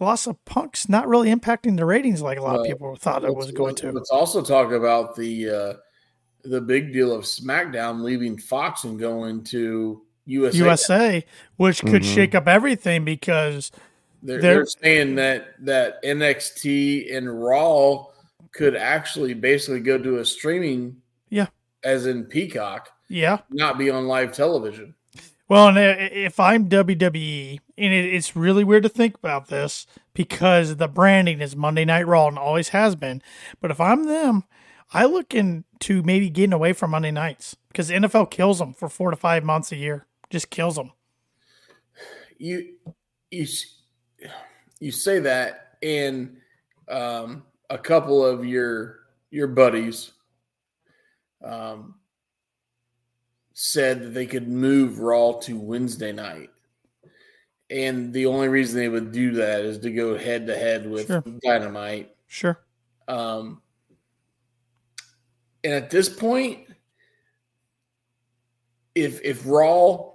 loss of Punk's not really impacting the ratings like a lot of people thought it was going to. Let's also talk about the uh, the big deal of SmackDown leaving Fox and going to USA. USA, which could Mhm. shake up everything because They're, They're- they're saying that that NXT and Raw could actually basically go to a streaming, Yeah. as in Peacock, yeah. not be on live television. Well, and if I'm WWE, and it's really weird to think about this because the branding is Monday Night Raw and always has been. But if I'm them, I look into maybe getting away from Monday nights because NFL kills them for four to five months a year. Just kills them. You you you say that, and um, a couple of your your buddies um, said that they could move Raw to Wednesday night. And the only reason they would do that is to go head to head with Sure. Dynamite. Sure. Um, and at this point, if if Raw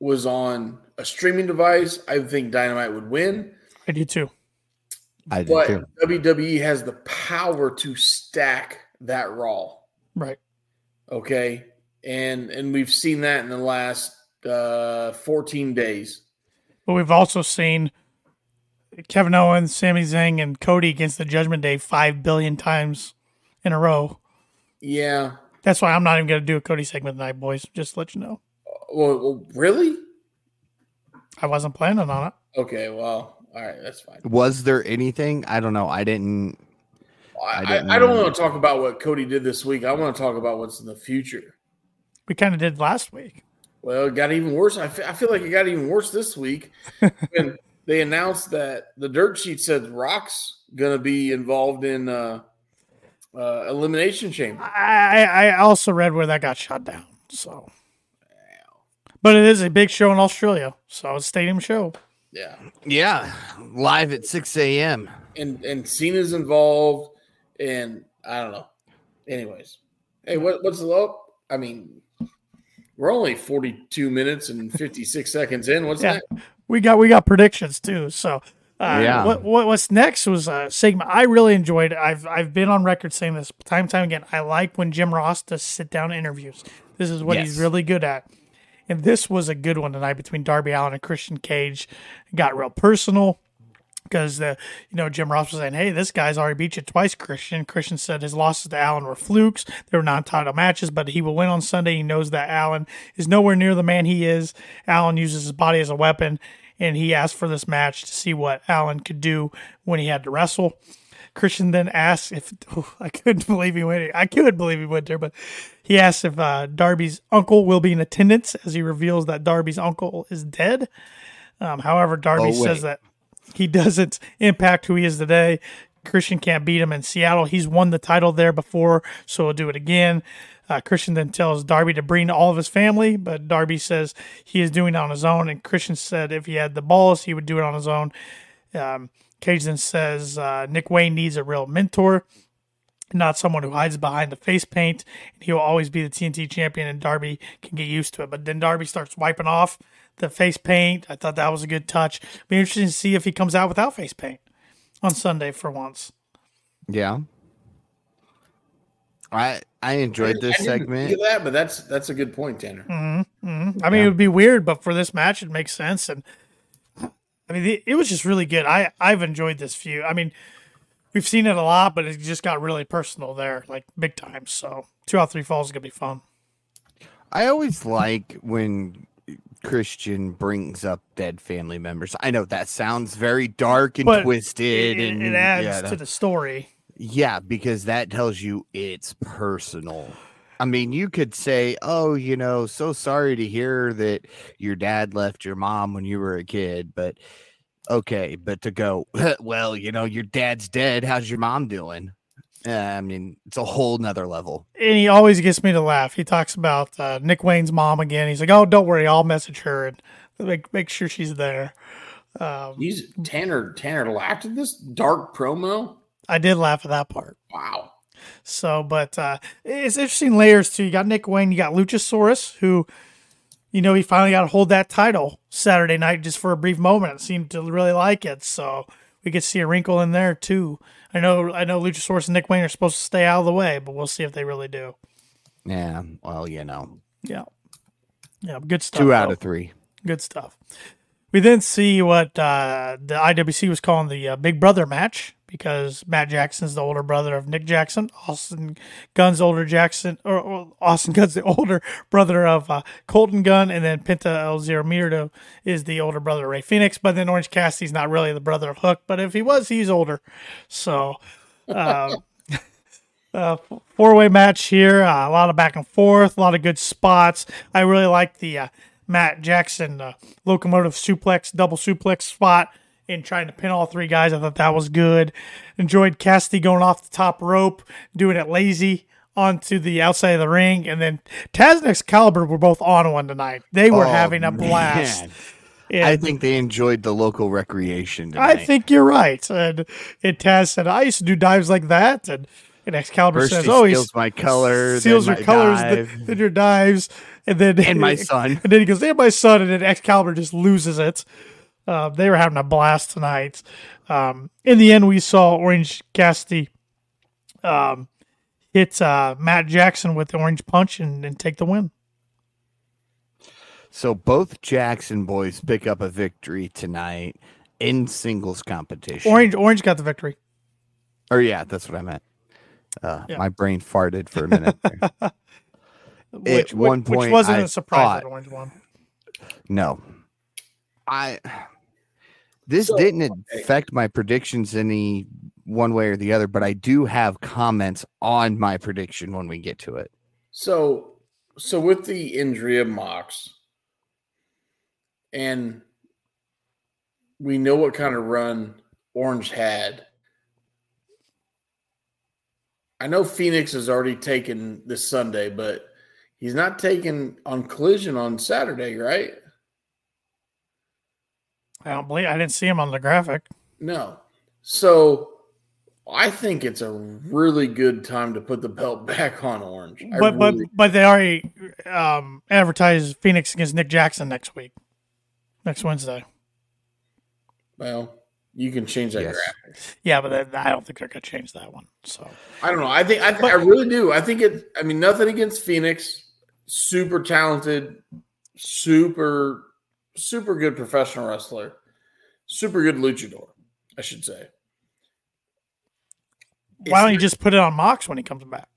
was on a streaming device, I think Dynamite would win. I do too. I do But too. WWE has the power to stack that Raw. Right. Okay, and and we've seen that in the last uh, 14 days. But we've also seen Kevin Owens, Sami Zayn, and Cody against the Judgment Day five billion times in a row. Yeah. That's why I'm not even going to do a Cody segment tonight, boys. Just to let you know. Well, well, really? I wasn't planning on it. Okay. Well, all right. That's fine. Was there anything? I don't know. I didn't. I I, didn't I, I don't want to talk about what Cody did this week. I want to talk about what's in the future. We kind of did last week. Well, it got even worse. I feel like it got even worse this week when they announced that the dirt sheet said Rock's going to be involved in uh, uh, Elimination Chamber. I, I I also read where that got shut down. So, but it is a big show in Australia, so it's a stadium show. Yeah. Yeah, live at six a.m. And and Cena's involved, and I don't know. Anyways, hey, what what's the up? I mean, we're only forty two minutes and fifty six seconds in. What's Yeah. that? We got we got predictions too. So, uh, Yeah. What, what what's next was a segment I really enjoyed. I've I've been on record saying this time and time again. I like when Jim Ross does sit down interviews. This is what he's really good at. And this was a good one tonight between Darby Allin and Christian Cage. It got real personal because the you know Jim Ross was saying, "Hey, this guy's already beat you twice." Christian Christian said his losses to Allin were flukes; they were non-title matches, but he will win on Sunday. He knows that Allin is nowhere near the man he is. Allin uses his body as a weapon, and he asked for this match to see what Allin could do when he had to wrestle. Christian then asked if oh, I couldn't believe he went. I couldn't believe he went there, but he asked if uh, Darby's uncle will be in attendance as he reveals that Darby's uncle is dead. Um, however, Darby Oh, says that he doesn't impact who he is today. Christian can't beat him in Seattle. He's won the title there before, so he'll do it again. Uh, Christian then tells Darby to bring all of his family, but Darby says he is doing it on his own. And Christian said if he had the balls, he would do it on his own. Um, Cage then says uh, Nick Wayne needs a real mentor, not someone who hides behind the face paint. And he will always be the TNT champion, and Darby can get used to it. But then Darby starts wiping off the face paint. I thought that was a good touch. Be interesting to see if he comes out without face paint on Sunday for once. Yeah, I I enjoyed this I didn't segment. think that, but that's that's a good point, Tanner. hmm I mean, it would be weird, but for this match, it makes sense. And I mean, it, it was just really good. I I've enjoyed this feud. I mean, we've seen it a lot, but it just got really personal there, like big time. So two out three falls is gonna be fun. I always like when Christian brings up dead family members. I know that sounds very dark and But twisted, It, and it adds yeah, to that- the story. yeah, because that tells you it's personal. I mean, you could say, "Oh, you know, so sorry to hear that your dad left your mom when you were a kid," but okay, but to go, well, you know, your dad's dead. How's your mom doing? Uh, I mean, it's a whole nother level. And he always gets me to laugh. He talks about uh, Nick Wayne's mom again. He's like, "Oh, don't worry, I'll message her and make make sure she's there." Um, He's Tanner. Tanner laughed at this dark promo. I did laugh at that part. Wow. So, but uh, it's interesting layers too. You got Nick Wayne, you got Luchasaurus, who, you know, he finally got to hold that title Saturday night just for a brief moment. Seemed to really like it, so we could see a wrinkle in there too. I know, I know, Luchasaurus and Nick Wayne are supposed to stay out of the way, but we'll see if they really do. Yeah, well, you know, Yeah, yeah, good stuff. two out though. of three. Good stuff. We then see what uh, the IWC was calling the uh, Big Brother match because Matt Jackson's the older brother of Nick Jackson. Austin Gunn's older Jackson, or, Austin Gunn's the older brother of uh, Colten Gunn, and then Penta El Zero Miedo is the older brother of Rey Fenix. But then Orange Cassidy's not really the brother of Hook, but if he was, he's older. So. Um, uh, four way match here. Uh, a lot of back and forth, a lot of good spots. I really like the uh, Matt Jackson uh, locomotive suplex, double suplex spot in trying to pin all three guys. I thought that was good. Enjoyed Cassidy going off the top rope, doing it lazy onto the outside of the ring, and then Taz and Excalibur were both on one tonight. They were Oh, having a blast. man. And- I think they enjoyed the local recreation. I think you're right. And, and Taz said, I used to do dives like that. And, and Excalibur First says, he Oh, he's steals my color, seals then your colors, then, then your dives, and then and my son. And then he goes, "And my son," and then Excalibur just loses it. Uh, they were having a blast tonight. Um, in the end, we saw Orange Cassidy um, hit uh, Matt Jackson with the orange punch and, and take the win. So both Jackson boys pick up a victory tonight in singles competition. Orange, Orange got the victory. or yeah, that's what I meant. Uh, Yeah. My brain farted for a minute. there. Which, one which, which point, wasn't I a surprise thought- that Orange won. no, I. This So, didn't okay. affect my predictions any one way or the other, but I do have comments on my prediction when we get to it. So, so with the injury of Mox, and we know what kind of run Orange had. I know Fenix has already taken this Sunday, but he's not taken on Collision on Saturday, right? I don't believe I didn't see him on the graphic. No. So I think it's a really good time to put the belt back on Orange. I But but really- but they already um, advertised Fenix against Nick Jackson next week, next Wednesday. well, you can change that Yes. graphic. Yeah, but then I don't think they're gonna change that one. So I don't know. I think I, th- I really do. I think it. I mean, nothing against Fenix. Super talented, super, super good professional wrestler, super good luchador. I should say. why don't you just put it on Mox when he comes back?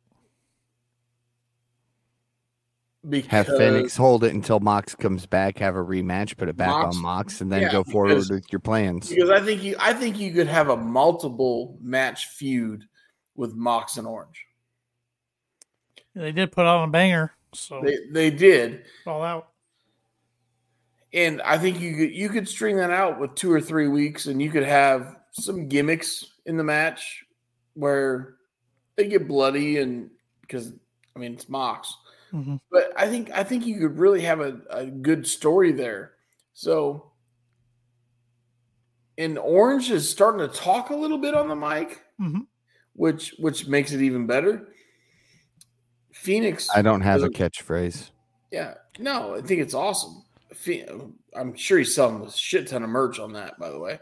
Have Fenix hold it until Mox comes back, have a rematch, put it back Mox- on Mox, and then yeah, go forward because- with your plans. Because I think you, I think you could have a multiple match feud with Mox and Orange. They did put on a banger, so They they did, all out. And I think you could you could string that out with two or three weeks, and you could have some gimmicks in the match where they get bloody, and because I mean it's Mox, hmm but I think I think you could really have a, a good story there. So, and Orange is starting to talk a little bit on the mic, hmm which which makes it even better. Fenix, I don't have a catchphrase. yeah, no, I think it's awesome. Phe- I'm sure he's selling a shit ton of merch on that, by the way.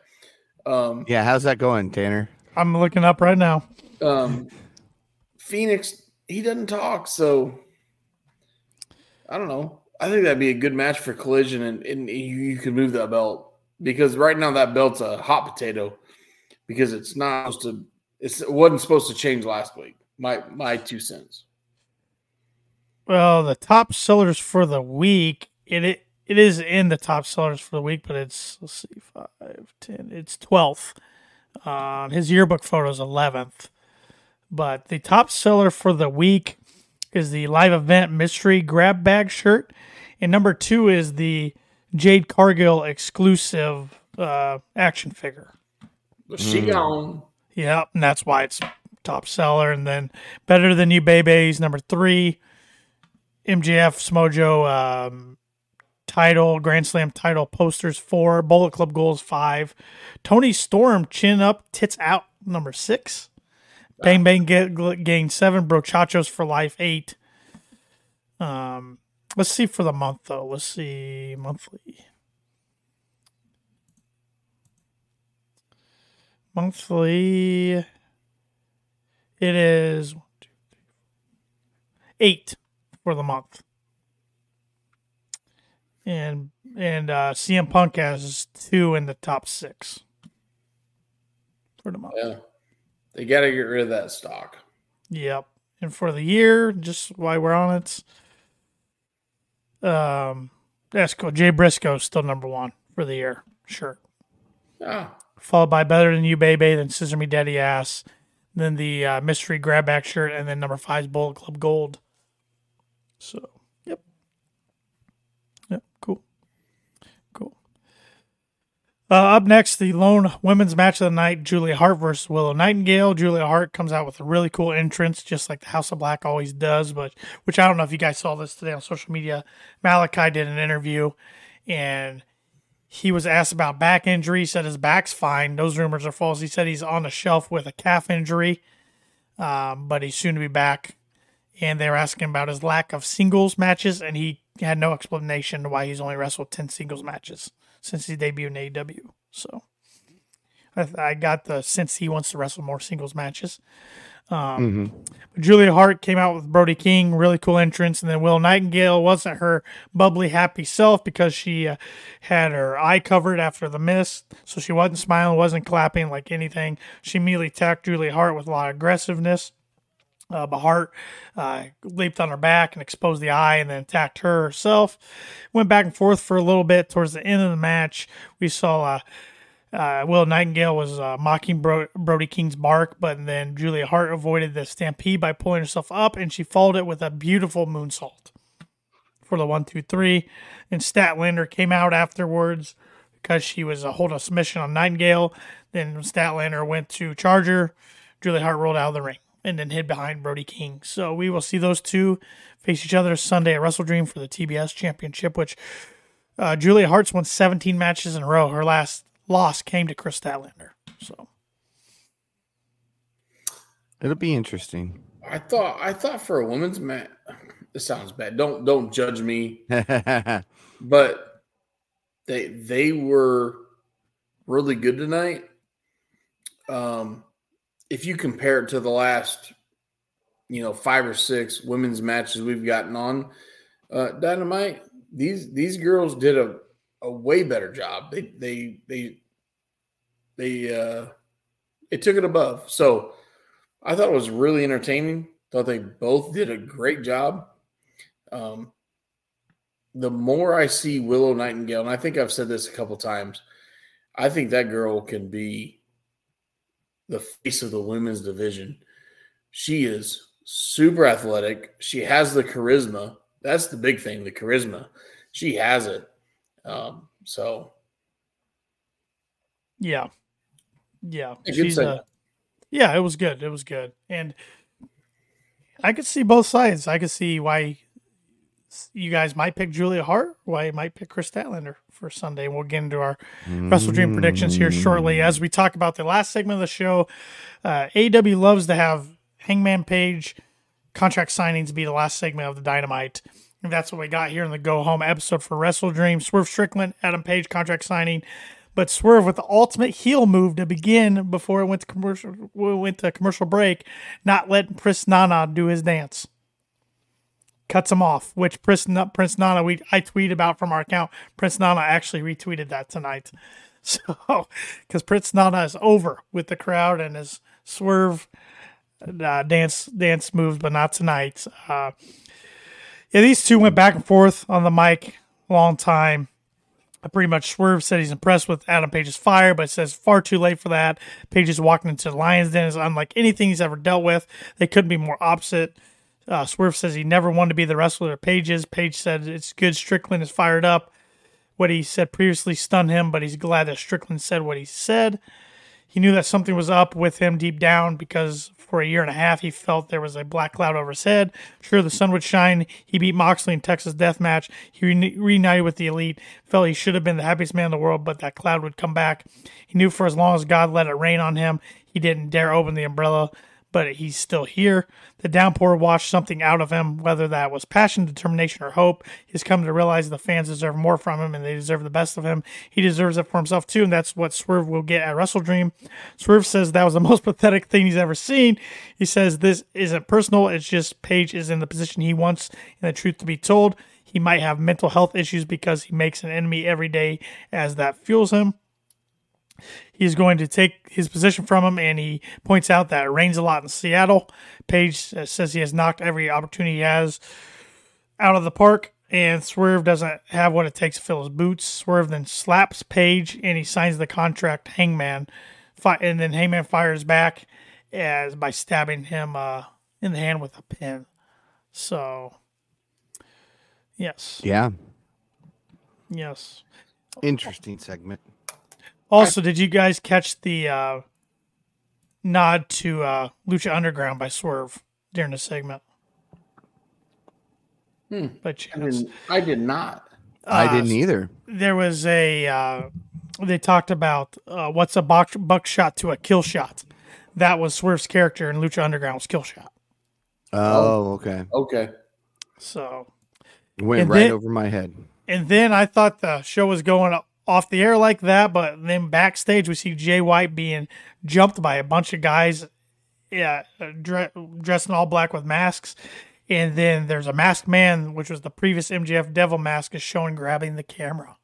Um, Yeah, how's that going, Tanner? I'm looking up right now. um, Fenix, he doesn't talk, so I don't know. I think that'd be a good match for Collision, and, and you, you could move that belt because right now that belt's a hot potato because it's not supposed to. It's, it wasn't supposed to change last week. My my two cents. Well, the top sellers for the week, it it, it is in the top sellers for the week, but it's let's see, five, ten, it's twelfth. Uh, his yearbook photo is eleventh, but the top seller for the week is the live event mystery grab bag shirt, and number two is the Jade Cargill exclusive uh, action figure. But she Mm. gone. Yeah, and that's why it's top seller. And then Better Than You Babies, number three. MJF Smojo um, title, Grand Slam title posters, four. Bullet Club goals, five. Toni Storm, chin up, tits out, number six. Bang Bang get, Gang, seven. Brochachos for life, eight. Um, Let's see for the month though. Let's see monthly. Monthly. It is eight for the month. And and uh, CM Punk has two in the top six for the month. Yeah. They got to get rid of that stock. Yep. And for the year, just while we're on it, um, that's cool. Jay Briscoe still number one for the year. Sure. Ah, Followed by Better Than You, Baby, then Scissor Me Daddy Ass, then the uh, Mystery Grabback shirt, and then number five's Bullet Club Gold. So, Yep. Cool. Cool. Uh, up next, the lone women's match of the night: Julia Hart versus Willow Nightingale. Julia Hart comes out with a really cool entrance, just like the House of Black always does. But which I don't know if you guys saw this today on social media. Malakai did an interview, and he was asked about back injury. He said his back's fine. Those rumors are false. He said he's on the shelf with a calf injury, um, but he's soon to be back. And they were asking about his lack of singles matches, and he had no explanation why he's only wrestled ten singles matches since he debuted in AEW. So I, I got the sense he wants to wrestle more singles matches. Um, but Julia Hart came out with Brody King, really cool entrance, and then Will Nightingale wasn't her bubbly, happy self because she uh, had her eye covered after the miss, so she wasn't smiling, wasn't clapping like anything. She immediately attacked Julia Hart with a lot of aggressiveness. Uh, but Hart uh, leaped on her back and exposed the eye and then attacked her herself. Went back and forth for a little bit. Towards the end of the match, we saw uh, uh, Will Nightingale was uh, mocking Bro- Brody King's bark, but then Julia Hart avoided the stampede by pulling herself up and she followed it with a beautiful moonsault for the one, two, three. And Statlander came out afterwards because she was a hold of submission on Nightingale. Then Statlander went to Charger. Julia Hart rolled out of the ring and then hid behind Brody King. So we will see those two face each other Sunday at Wrestle Dream for the TBS Championship, which uh, Julia Hart's won 17 matches in a row. Her last loss came to Kris Statlander. So It'll be interesting. I thought I thought for a women's match. This sounds bad. Don't don't judge me, but they they were really good tonight. Um, if you compare it to the last, you know, five or six women's matches we've gotten on uh, Dynamite, these these girls did a, a way better job. They they they they uh, it took it above. So I thought it was really entertaining. Thought they both did a great job. Um, the more I see Willow Nightingale, and I think I've said this a couple times, I think that girl can be the face of the women's division. She is super athletic. She has the charisma. That's the big thing, the charisma. She has it. Um, so yeah, yeah, she's a yeah. It was good. It was good, and I could see both sides. I could see why you guys might pick Julia Hart, why you might pick Kris Statlander for Sunday. And we'll get into our Wrestle Dream predictions here shortly. As we talk about the last segment of the show, uh, AW loves to have Hangman Page contract signings be the last segment of the Dynamite. And that's what we got here in the Go Home episode for Wrestle Dream. Swerve Strickland, Adam Page contract signing. But Swerve with the ultimate heel move to begin before it went to commercial went to commercial break, not letting Prince Nana do his dance cuts him off, which Prince, Prince Nana, we I tweet about from our account. Prince Nana actually retweeted that tonight. So, because Prince Nana is over with the crowd and his swerve uh, dance dance moves, but not tonight. Uh, yeah, these two went back and forth on the mic a long time. I pretty much Swerve said he's impressed with Adam Page's fire, but says far too late for that. Page is walking into the Lions Den is unlike anything he's ever dealt with. They couldn't be more opposite. Uh, Swerve says he never wanted to be the wrestler of Page's. Page said it's good Strickland is fired up. What he said previously stunned him, but he's glad that Strickland said what he said. He knew that something was up with him deep down because for a year and a half he felt there was a black cloud over his head. Sure, the sun would shine. He beat Moxley in Texas Death Match. He re- reunited with the Elite. Felt he should have been the happiest man in the world, but that cloud would come back. He knew for as long as God let it rain on him, he didn't dare open the umbrella. But he's still here. The downpour washed something out of him, whether that was passion, determination, or hope. He's come to realize the fans deserve more from him and they deserve the best of him. He deserves it for himself too, and that's what Swerve will get at Wrestle Dream. Swerve says that was the most pathetic thing he's ever seen. He says this isn't personal, it's just Page is in the position he wants and the truth to be told. He might have mental health issues because he makes an enemy every day as that fuels him he's going to take his position from him, and he points out that it rains a lot in Seattle. Page uh, says he has knocked every opportunity he has out of the park, and Swerve doesn't have what it takes to fill his boots. Swerve then slaps Page, and he signs the contract. Hangman, and then Hangman fires back as by stabbing him uh, in the hand with a pin. So, yes, Yeah. yes. Interesting segment. Also, did you guys catch the uh, nod to uh, Lucha Underground by Swerve during the segment? Hmm. By I didn't. I did not. I Uh, didn't either. There was a. Uh, they talked about uh, what's a buck, buckshot to a kill shot. That was Swerve's character in Lucha Underground was kill shot. Oh, okay. Okay. So, Went right then- over my head. and then I thought the show was going off the air like that, but then backstage we see Jay White being jumped by a bunch of guys, yeah, dre- dressed in all black with masks. And then there's a masked man, which was the previous MJF Devil mask, is shown grabbing the camera.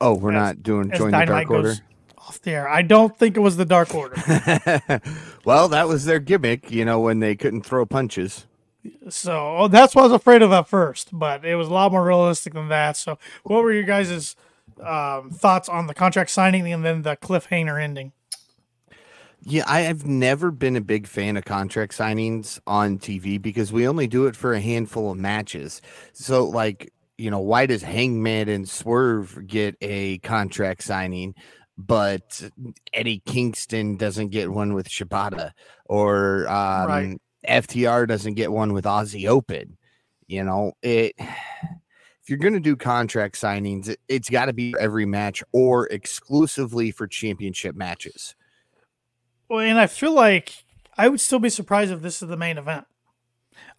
Oh, we're As- not doing join the Dark Order. Off the air. I don't think it was the Dark Order. well, that was their gimmick, you know, when they couldn't throw punches. So oh, that's what I was afraid of at first, but it was a lot more realistic than that. So, what were your guys' um, thoughts on the contract signing and then the cliffhanger ending? Yeah, I have never been a big fan of contract signings on TV because we only do it for a handful of matches. So, like, you know, why does Hangman and Swerve get a contract signing, but Eddie Kingston doesn't get one with Shibata, or um, Right. FTR doesn't get one with Aussie Open? You know, it. If you're going to do contract signings, it, it's got to be for every match or exclusively for championship matches. Well, and I feel like I would still be surprised if this is the main event.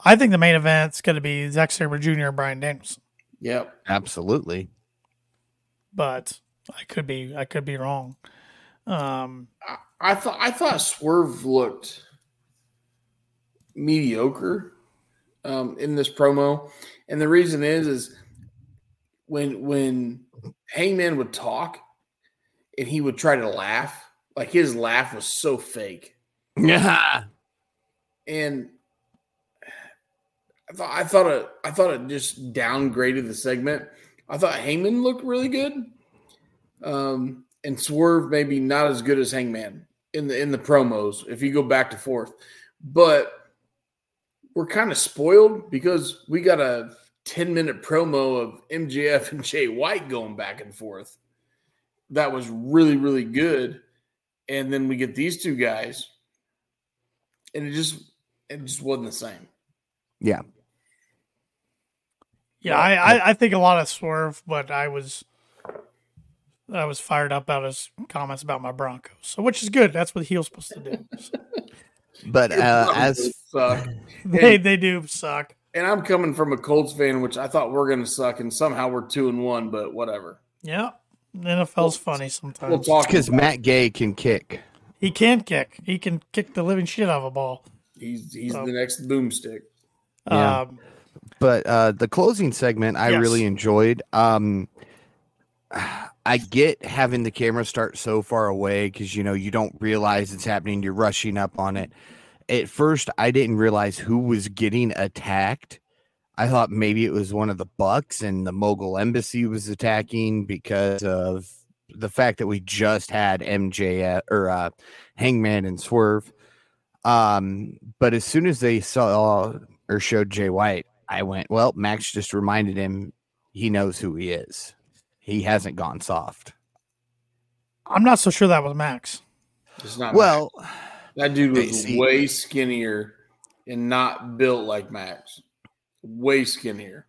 I think the main event's going to be Zack Sabre Jr. and Bryan Danielson, Yep. Absolutely. but I could be I could be wrong. Um, I, I thought. I thought Swerve looked mediocre um, in this promo, and the reason is is when when Hangman would talk and he would try to laugh, like his laugh was so fake. Yeah. and I thought I thought it I thought it just downgraded the segment. I thought Hangman looked really good, um, and Swerve maybe not as good as Hangman in the in the promos if you go back to forth, but we're kind of spoiled because we got a ten minute promo of MJF and Jay White going back and forth. That was really really good, and then we get these two guys and it just it just wasn't the same. Yeah. yeah, I, I I think a lot of Swerve, but I was I was fired up about his comments about my Broncos, so which is good. That's what heel's supposed to do. So, But uh, as suck, they they do suck. and I'm coming from a Colts fan, which I thought we're going to suck, and somehow we're two and one. But whatever. Yeah, NFL's funny sometimes. We'll talk. because. Matt Gay can kick. He can kick. He can kick the living shit out of a ball. He's he's Oh. the next boomstick. Yeah. Um, But uh, the closing segment I Yes. really enjoyed. Um, I get having the camera start so far away because you know you don't realize it's happening. You're rushing up on it. At first, I didn't realize who was getting attacked. I thought maybe it was one of the Bucks and the Mogul Embassy was attacking because of the fact that we just had MJ or uh, Hangman and Swerve. Um, but as soon as they saw or showed Jay White, I went, well, Max just reminded him he knows who he is. He hasn't gone soft. I'm not so sure that was Max. It's not Well, Max. that dude was see- way skinnier and not built like Max. Way skinnier.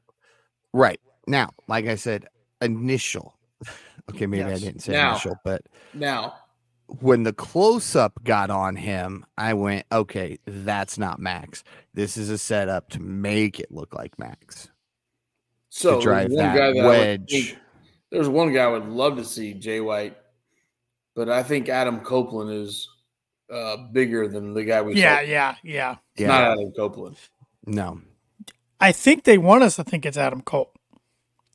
right. Now, like I said, initial. Okay, maybe Yes. I didn't say Now. initial, but Now, when the close up got on him, I went, okay, that's not Max. This is a setup to make it look like Max. So to drive there's that guy that I would wedge. Think- there's one guy I would love to see, Jay White, but I think Adam Copeland is uh, bigger than the guy we Yeah, saw. yeah, yeah. It's Yeah. not Adam Copeland. No. I think they want us to think it's Adam Cole,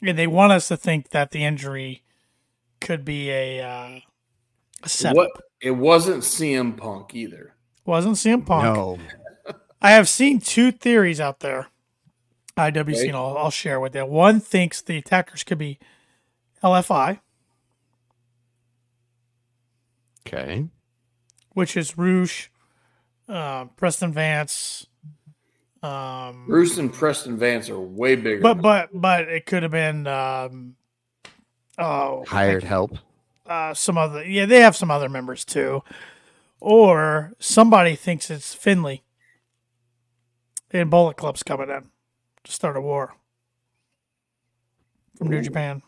and they want us to think that the injury could be a, uh, a setup. What? It wasn't CM Punk either. Wasn't CM Punk. No. I have seen two theories out there. IWC, Okay. and I'll, I'll share with you. One thinks the attackers could be LFI, Okay. which is Rush, uh, Preston Vance. Um, Bruce and Preston Vance are way bigger. but but but it could have been um, oh Hired help. uh, some other yeah they have some other members too, or somebody thinks it's Finlay. And Bullet Club's coming in to start a war from New Japan.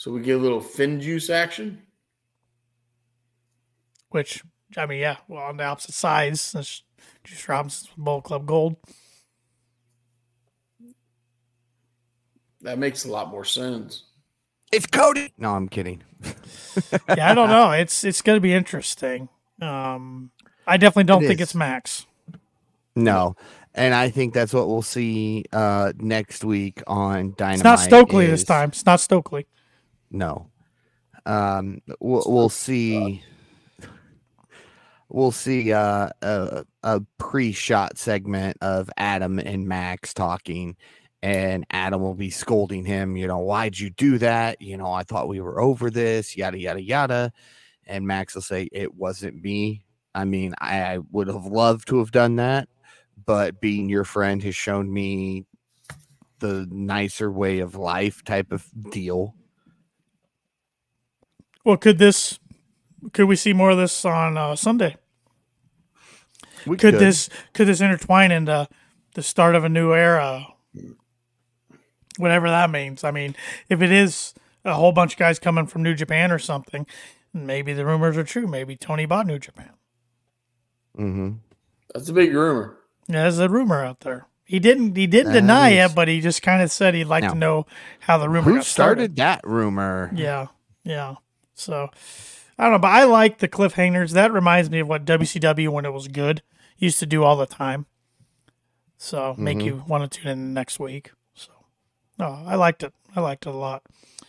So we get a little FinJuice action. Which I mean, yeah, well, on the opposite sides, that's Juice Robinson's Bullet Club Gold. That makes a lot more sense. It's Cody. No, I'm kidding. Yeah, I don't know. It's it's going to be interesting. Um, I definitely don't It think is. it's Max. No. And I think that's what we'll see uh, next week on Dynamite. It's not Stokely this time. It's not Stokely. No. Um, we'll, we'll see. We'll see uh, a, a pre-shot segment of Adam and Max talking, and Adam will be scolding him. You know, why'd you do that? You know, I thought we were over this. Yada yada yada. And Max will say, "It wasn't me. I mean, I, I would have loved to have done that, but being your friend has shown me the nicer way of life type of deal." Well, could this? Could we see more of this on uh, Sunday? We Could this could this intertwine into the start of a new era? Whatever that means. I mean, if it is a whole bunch of guys coming from New Japan or something, maybe the rumors are true. Maybe Tony bought New Japan. Mm-hmm. That's a big rumor. Yeah, there's a rumor out there. He didn't. He didn't That deny is- it, but he just kind of said he'd like Now, to know how the rumor Who got started that rumor? Yeah, yeah. So I don't know, but I like the cliffhangers. That reminds me of what WCW when it was good used to do all the time. So make Mhm. you want to tune in next week. So no, I liked it. I liked it a lot.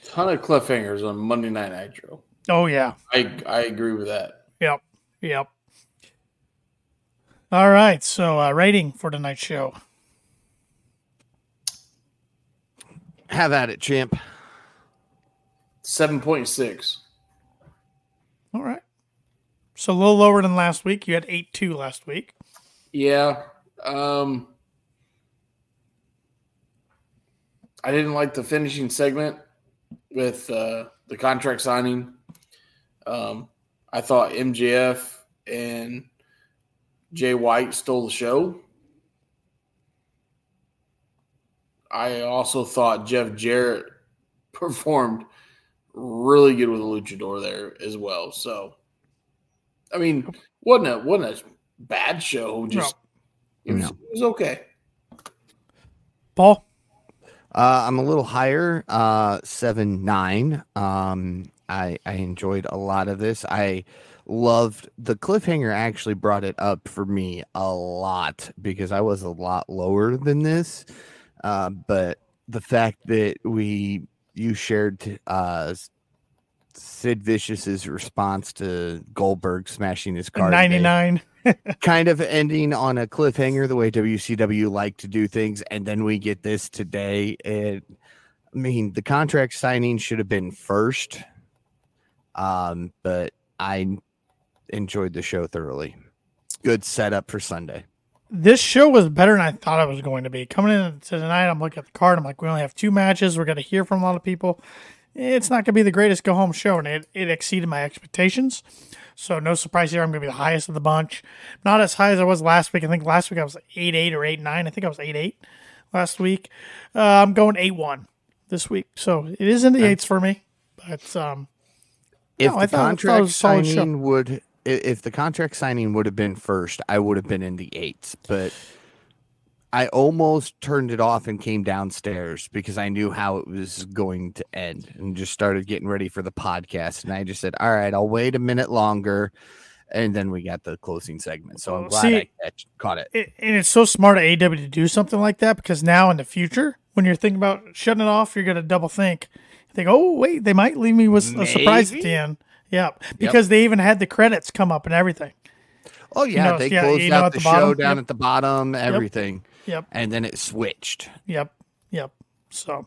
Ton of cliffhangers on Monday Night Nitro. Oh yeah. I I agree with that. Yep. Yep. All right. So uh, rating for tonight's show. Have at it, champ. Seven point six. All right. So a little lower than last week. You had eight two last week. Yeah. Um I didn't like the finishing segment with uh, the contract signing. Um, I thought MJF and Jay White stole the show. I also thought Jeff Jarrett performed really good with a luchador there as well. So, I mean, wasn't a wasn't a bad show. Just it, was, No. it was okay. Paul. Uh, I'm a little higher, uh, seven nine. Um, I I enjoyed a lot of this. I loved the cliffhanger. Actually, brought it up for me a lot because I was a lot lower than this. Uh, but the fact that we you shared uh, Sid Vicious's response to Goldberg smashing his car, Ninety nine. kind of ending on a cliffhanger the way WCW like to do things, and then we get this today. It, I mean, the contract signing should have been first, um, but I enjoyed the show thoroughly. Good setup for Sunday. This show was better than I thought it was going to be. Coming in to tonight, I'm looking at the card. I'm like, we only have two matches. We're going to hear from a lot of people. It's not going to be the greatest go home show, and it, it exceeded my expectations. So no surprise here. I'm going to be the highest of the bunch. Not as high as I was last week. I think last week I was eight eight or eight nine. I think I was eight eight last week. Uh, I'm going eight one this week. So it is in the eights for me, but um, If No, I the thought- I thought contract a solid show. signing would, i- if the contract signing would have been first, I would have been in the eights. But I almost turned it off and came downstairs because I knew how it was going to end, and just started getting ready for the podcast. And I just said, "All right, I'll wait a minute longer." And then we got the closing segment. So I'm glad see- I catch, caught it. It, and it's so smart of AW to do something like that because now in the future, when you're thinking about shutting it off, you're going to double think. Think, oh, wait, they might leave me with a surprise at the end. Yeah. Because they even had the credits come up and everything. Oh yeah, know, they yeah, closed you know, out at the, the show down Yep. at the bottom, everything, Yep. and then it switched. Yep. Yep. So,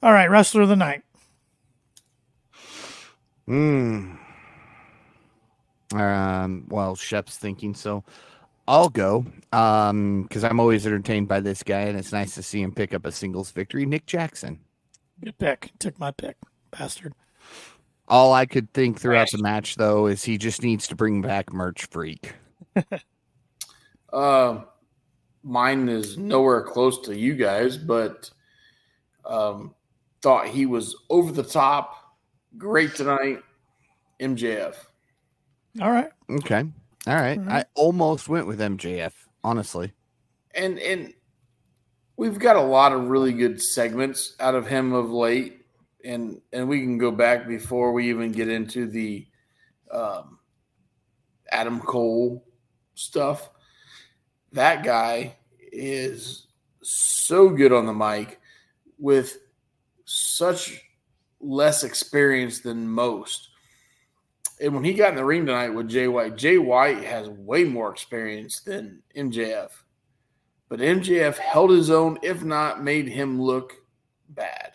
all right, wrestler of the night. Hmm. Um. Well, Shep's thinking so. I'll go. Um. Because I'm always entertained by this guy, and it's nice to see him pick up a singles victory. Nick Jackson. Good pick. Took my pick, bastard. All I could think throughout the match, though, is he just needs to bring back Merch Freak. Uh, mine is nowhere close to you guys, but um, thought he was over the top, great tonight. MJF. All right. Okay. All right. All I almost went with MJF. Honestly. and and we've got a lot of really good segments out of him of late and and we can go back before we even get into the um, adam cole stuff that guy is so good on the mic with such less experience than most and when he got in the ring tonight with Jay White, Jay White has way more experience than MJF. But MJF held his own, if not made him look bad.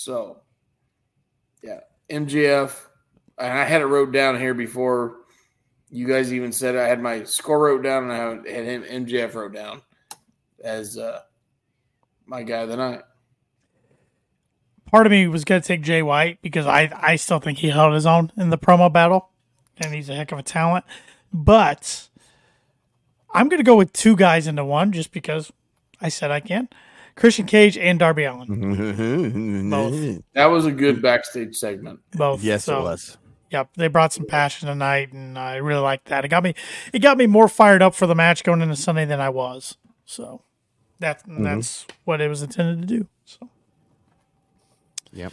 So, yeah, MJF. And I had it wrote down here before you guys even said it. I had my score wrote down, and I had him MJF wrote down as uh, my guy of the night. Part of me was going to take Jay White because I, I still think he held his own in the promo battle, and he's a heck of a talent. But I'm going to go with two guys into one just because I said I can. Christian Cage and Darby Allin, Both. That was a good backstage segment. both. Yes, So, it was. Yep, they brought some passion tonight, and I really liked that. It got me, it got me more fired up for the match going into Sunday than I was. So that mm-hmm. that's what it was intended to do. So Yep.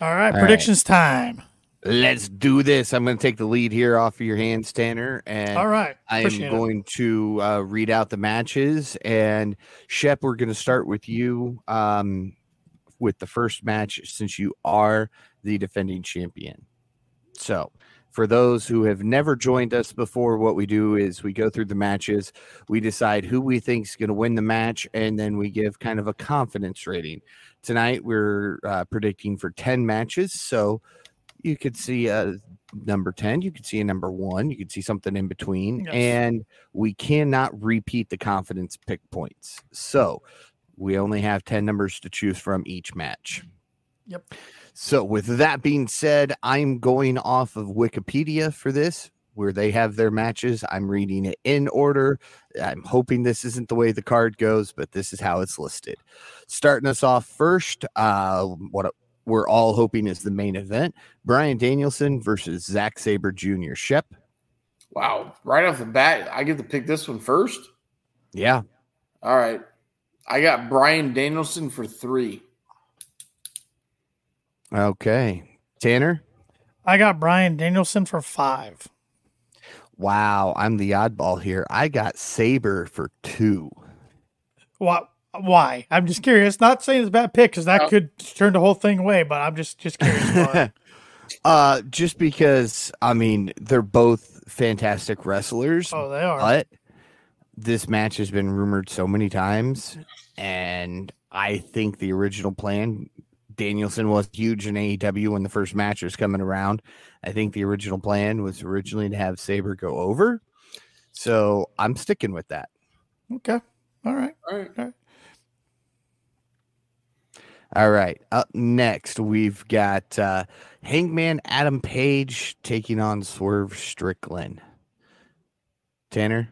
all right, right. predictions time. Let's do this. I'm going to take the lead here off of your hands, Tanner. And All right, I am appreciate it. going to uh, read out the matches. And Shep, we're going to start with you um, with the first match since you are the defending champion. So, for those who have never joined us before, what we do is we go through the matches, we decide who we think is going to win the match, and then we give kind of a confidence rating. Tonight, we're uh, predicting for 10 matches. So, you could see a number 10, you could see a number one, you could see something in between, Yes. and we cannot repeat the confidence pick points. So, we only have 10 numbers to choose from each match. Yep. So, with that being said, I'm going off of Wikipedia for this, where they have their matches. I'm reading it in order. I'm hoping this isn't the way the card goes, but this is how it's listed. Starting us off first, uh, what we're all hoping is the main event Bryan Danielson versus Zack Sabre Jr. Shep. Wow. Right off the bat, I get to pick this one first. Yeah. All right. I got Bryan Danielson for three. Okay. Tanner. I got Bryan Danielson for five. Wow. I'm the oddball here. I got Sabre for two. Why? Why? I'm just curious. Not saying it's a bad pick because that Oh. could turn the whole thing away, but I'm just just curious. why. uh just because I mean they're both fantastic wrestlers, oh, they are. but this match has been rumored so many times, and I think the original plan Danielson was huge in AEW when the first match was coming around. I think the original plan was originally to have Sabre go over. So I'm sticking with that. Okay. All right. All right. All right. Up next, we've got uh, Hangman Adam Page taking on Swerve Strickland. Tanner?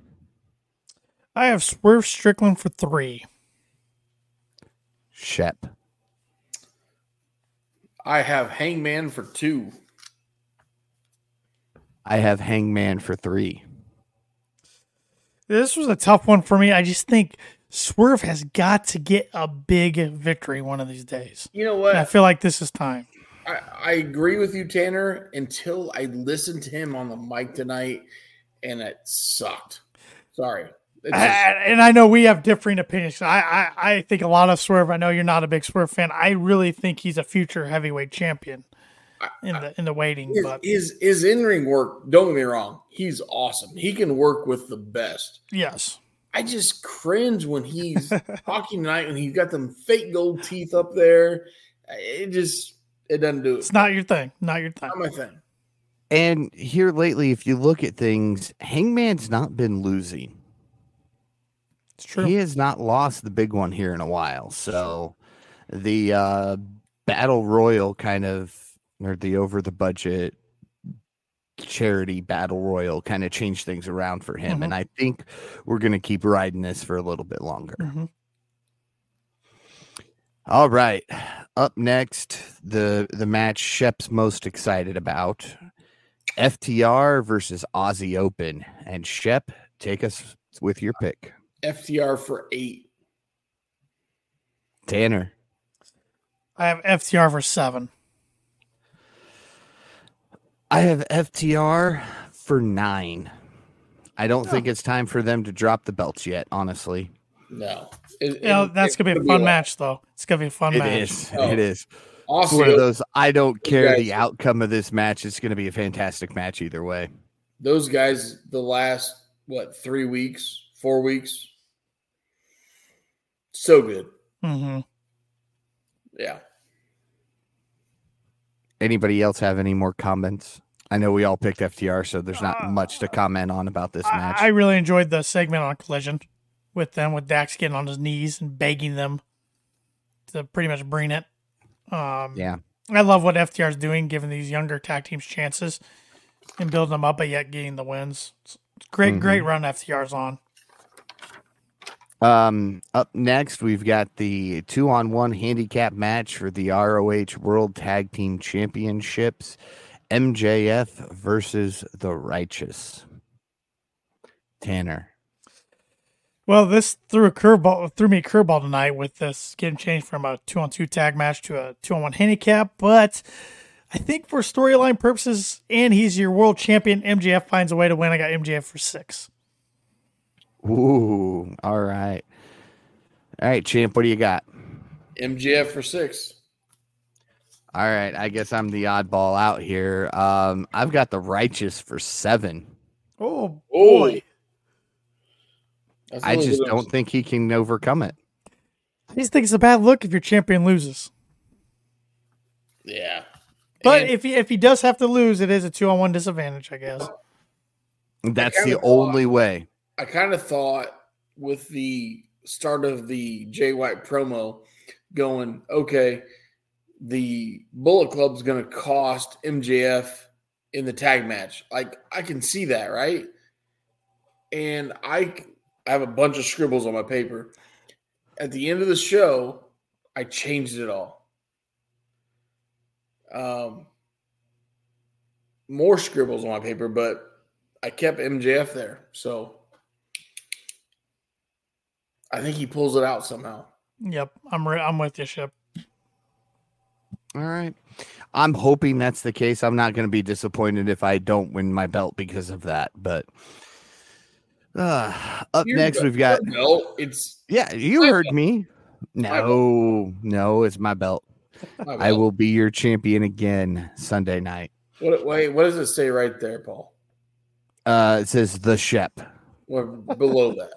I have Swerve Strickland for three. Shep. I have Hangman for two. I have Hangman for three. This was a tough one for me. I just think Swerve has got to get a big victory one of these days. You know And I feel like this is time. I, I agree with you, Tanner, until I listened to him on the mic tonight and it sucked. Sorry. It's I- and I know we have differing opinions. I, I I think a lot of Swerve. I know you're not a big Swerve fan. I really think he's a future heavyweight champion in the in the waiting. his, But his, his in ring work, don't get me wrong, he's awesome. He can work with the best. yes, I just cringe when he's talking tonight when he's got them fake gold teeth up there. It just it doesn't do it. it's not your thing. Not your thing. not my thing. And here lately, if you look at things, Hangman's not been losing. It's true. He has not lost the big one here in a while. So the uh, battle royal kind of, or the over the budget charity battle royal kind of changed things around for him. Mhm. And I think we're going to keep riding this for a little bit longer. Mhm. All right. Up next, the the match Shep's most excited about. FTR versus Aussie Open. And Shep, take us with your pick. FTR for eight. Tanner. I have FTR for seven. I have FTR for nine. I don't think it's time for them to drop the belts yet, honestly. No. It- You know, that's gonna be a fun lot. match, though. It's gonna be a fun It match. is. Oh. It is. It's Also, one of those I don't care guys- the outcome of this match. It's going to be a fantastic match either way. those guys, the last what three weeks, four weeks, so good. hmm Yeah. Anybody else have any more comments? I know we all picked FTR, so there's not much to comment on about this match. I, I really enjoyed the segment on Collision with them, with Dax getting on his knees and begging them to pretty much bring it. Um, yeah. I love what FTR is doing, giving these younger tag teams chances and building them up, but yet getting the wins. It's great, Mhm. great run FTR's on. Um, up next, we've got the two on one handicap match for the ROH World Tag Team Championships MJF versus the Righteous. Tanner. Well, this threw a curveball, threw me a curveball tonight with this getting changed from a two on two tag match to a two on one handicap. But I think for storyline purposes, and he's your world champion, MJF finds a way to win. I got MJF for six. Ooh, all right. All right, champ, what do you got? MJF for six. All right, I guess I'm the oddball out here. Um, I've got the Righteous for seven. Oh boy, That's I a little just don't think he can overcome it. I just think it's a bad look if your champion loses. Yeah. But And- if he if he does have to lose, it is a two on one disadvantage, I guess. That's the only way. I kind of thought with the start of the Jay White promo going, okay, the Bullet Club's going to cost MJF in the tag match. Like, I can see that, right? And I, I have a bunch of scribbles on my paper. At the end of the show, I changed it all. Um, more scribbles on my paper, but I kept MJF there. So I think he pulls it out somehow. Yep, I'm re- I'm with you, Ship. All right. I'm hoping that's the case. I'm not going to be disappointed if I don't win my belt because of that. But uh, up Your next, belt- we've got. No, it's Yeah, you My heard me. No, no, it's my belt. my I will be your champion again Sunday night. What, wait, what does it say right there, Paul? Uh, it says the Shep. Well, below that?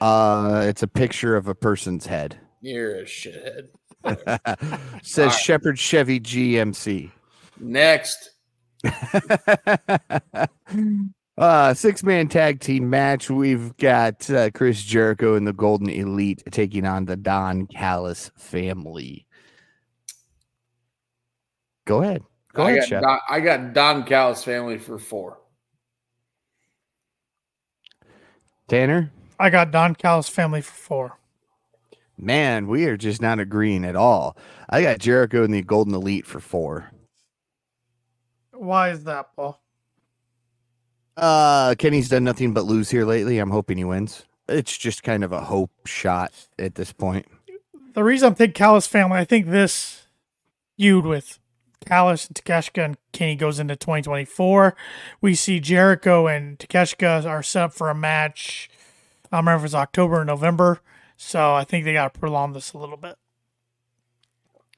Uh, it's a picture of a person's head. You're a shithead. says right. Shepherd Chevy GMC. Next, uh, six man tag team match. We've got uh, Chris Jericho and the Golden Elite taking on the Don Callis family. Go ahead. Go I ahead, got. Don, I got Don Callis family for four. Tanner. I got Don Callis family for four. Man, we are just not agreeing at all. I got Jericho and the Golden Elite for four. Why is that, Paul? Uh, Kenny's done nothing but lose here lately. I'm hoping he wins. It's just kind of a hope shot at this point. The reason I'm thinking Callis family, I think this feud with Callis and Takeshita and Kenny goes into 2024. We see Jericho and Takeshita are set up for a match. I remember it was October or November. So I think they got to prolong this a little bit.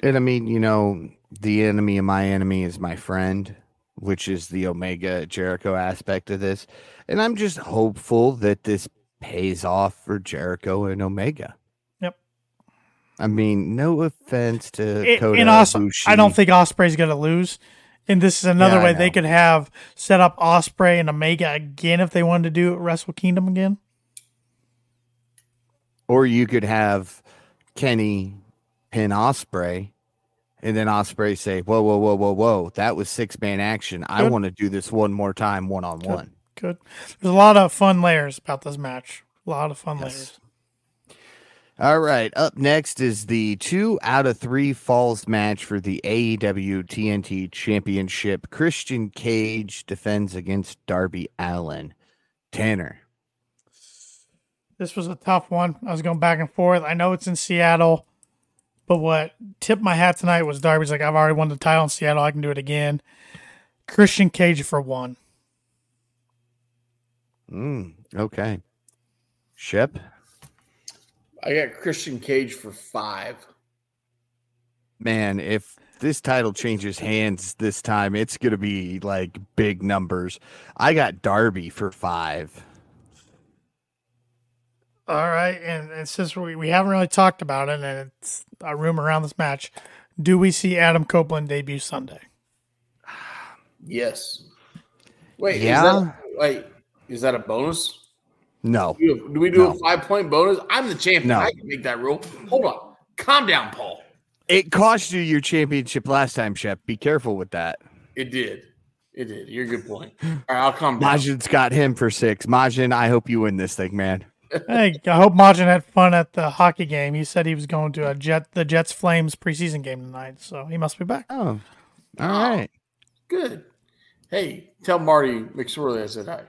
And I mean, you know, the enemy of my enemy is my friend, which is the Omega Jericho aspect of this. And I'm just hopeful that this pays off for Jericho and Omega. Yep. I mean, no offense to It- Kota and also. I don't think Ospreay's going to lose. And this is another Yeah, way they could have set up Ospreay and Omega again if they wanted to do it Wrestle Kingdom again. Or you could have Kenny pin Ospreay, and then Ospreay say, "Whoa, whoa, whoa, whoa, whoa! That was six man action. I want to do this one more time, one on one." Good. There's a lot of fun layers about this match. A lot of fun layers. All right. Up next is the two out of three falls match for the AEW TNT Championship. Christian Cage defends against Darby Allin. Tanner. This was a tough one. I was going back and forth. I know it's in Seattle, but what tipped my hat tonight was Darby's like, I've already won the title in Seattle. I can do it again. Christian Cage for one. Mm, okay. Shep. I got Christian Cage for five. Man, if this title changes hands this time, it's going to be like big numbers. I got Darby for five. All right. And, and since we, we haven't really talked about it, and it's a rumor around this match, do we see Adam Copeland debut Sunday? Yes. Wait, Yeah. Is that, wait, is that a bonus? No. Do we- do we do No. a five point bonus? I'm the champion. No. I can make that rule. Hold on. Calm down, Paul. It cost you your championship last time, Shep. Be careful with that. It did. It did. You're a good point. All right, I'll calm down. Majin's got him for six. Majin, I hope you win this thing, man. Hey, I hope Majin had fun at the hockey game. He said he was going to a Jet the Jets Flames preseason game tonight, so he must be back. Oh, all right. Good. Hey, tell Marty McSorley I said hi.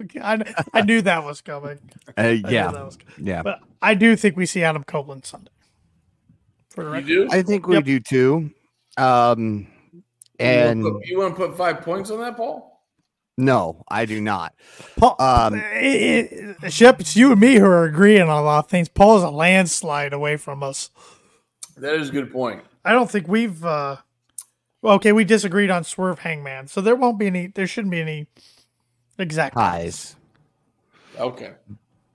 Okay, I, I knew that was coming. Uh, I that yeah, was coming. yeah. But I do think we see Adam Copeland Sunday. For the You do? I think we Yep. do too. Um, and you want to put five points on that, Paul? No, I do not. Paul, Um, it, it, Shep, it's you and me who are agreeing on a lot of things. Paul is a landslide away from us. That is a good point. I don't think we've. uh well, okay, we disagreed on Swerve Hangman, so there won't be any. There shouldn't be any exact Highs. Okay.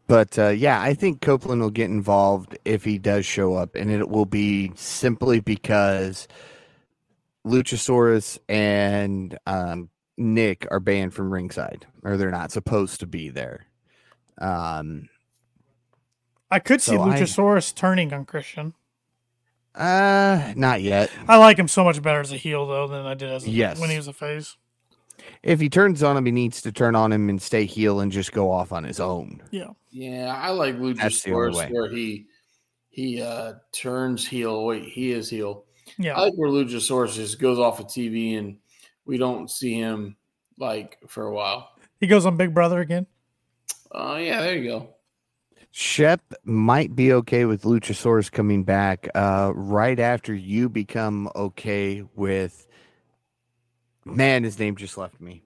But uh, yeah, I think Copeland will get involved if he does show up, and it will be simply because Luchasaurus and um, Nick are banned from ringside, or they're not supposed to be there. Um, I could see So I- Luchasaurus turning on Christian. uh, not yet. I like him so much better as a heel though than I did as a, Yes. when he was a face. If he turns on him, he needs to turn on him and stay heel and just go off on his own. Yeah, Yeah, I like That's the only Luchasaurus where he he uh turns heel. Wait, he is heel. yeah. I like where Luchasaurus just goes off of TV and we don't see him like for a while. he goes on Big Brother again. Oh yeah, there you go. Shep might be okay with Luchasaurus coming back uh, right after you become okay with. Man, his name just left me.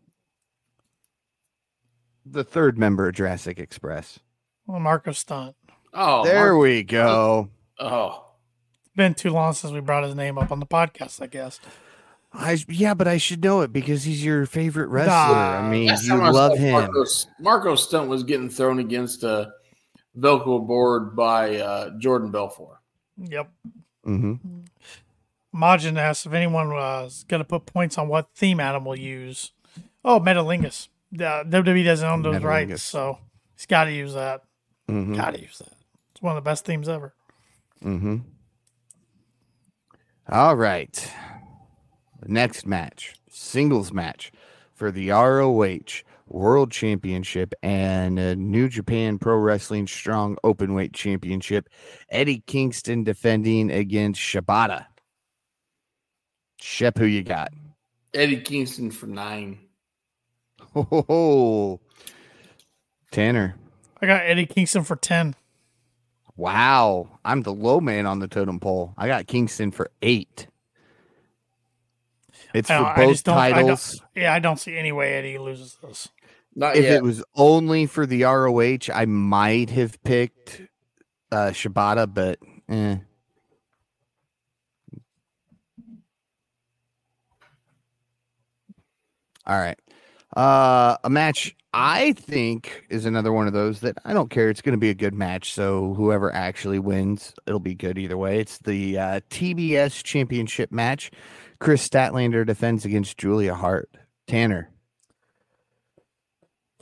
The third member of Jurassic Express. Well, Marco Stunt. Oh, there Mark- we go. oh, It's been too long since we brought his name up on the podcast. I guess. I yeah, but I should know it because he's your favorite wrestler. Nah, I mean, you I love him. Marco, Marco Stunt was getting thrown against a Velcro board by uh, Jordan Belfort. Yep. hmm Majin asked if anyone was going to put points on what theme Adam will use. Oh, Metalingus. Uh, WWE doesn't own those rights, so he's got to use that. hmm Got to use that. It's one of the best themes ever. Mm-hmm. All right. The next match, singles match for the ROH World Championship and a New Japan Pro Wrestling Strong Openweight Championship. Eddie Kingston defending against Shibata. Shep, who you got? Eddie Kingston for nine. Oh, Tanner. I got Eddie Kingston for 10. Wow. I'm the low man on the totem pole. I got Kingston for eight. It's I for don't- I both just don't- I don't- titles. Yeah, I don't see any way Eddie loses this. Not If yet. it was only for the ROH, I might have picked uh Shibata, but eh. All right. Uh a match I think is another one of those that I don't care. It's going to be a good match. So whoever actually wins, it'll be good either way. It's the uh, TBS Championship match. Kris Statlander defends against Julia Hart. Tanner.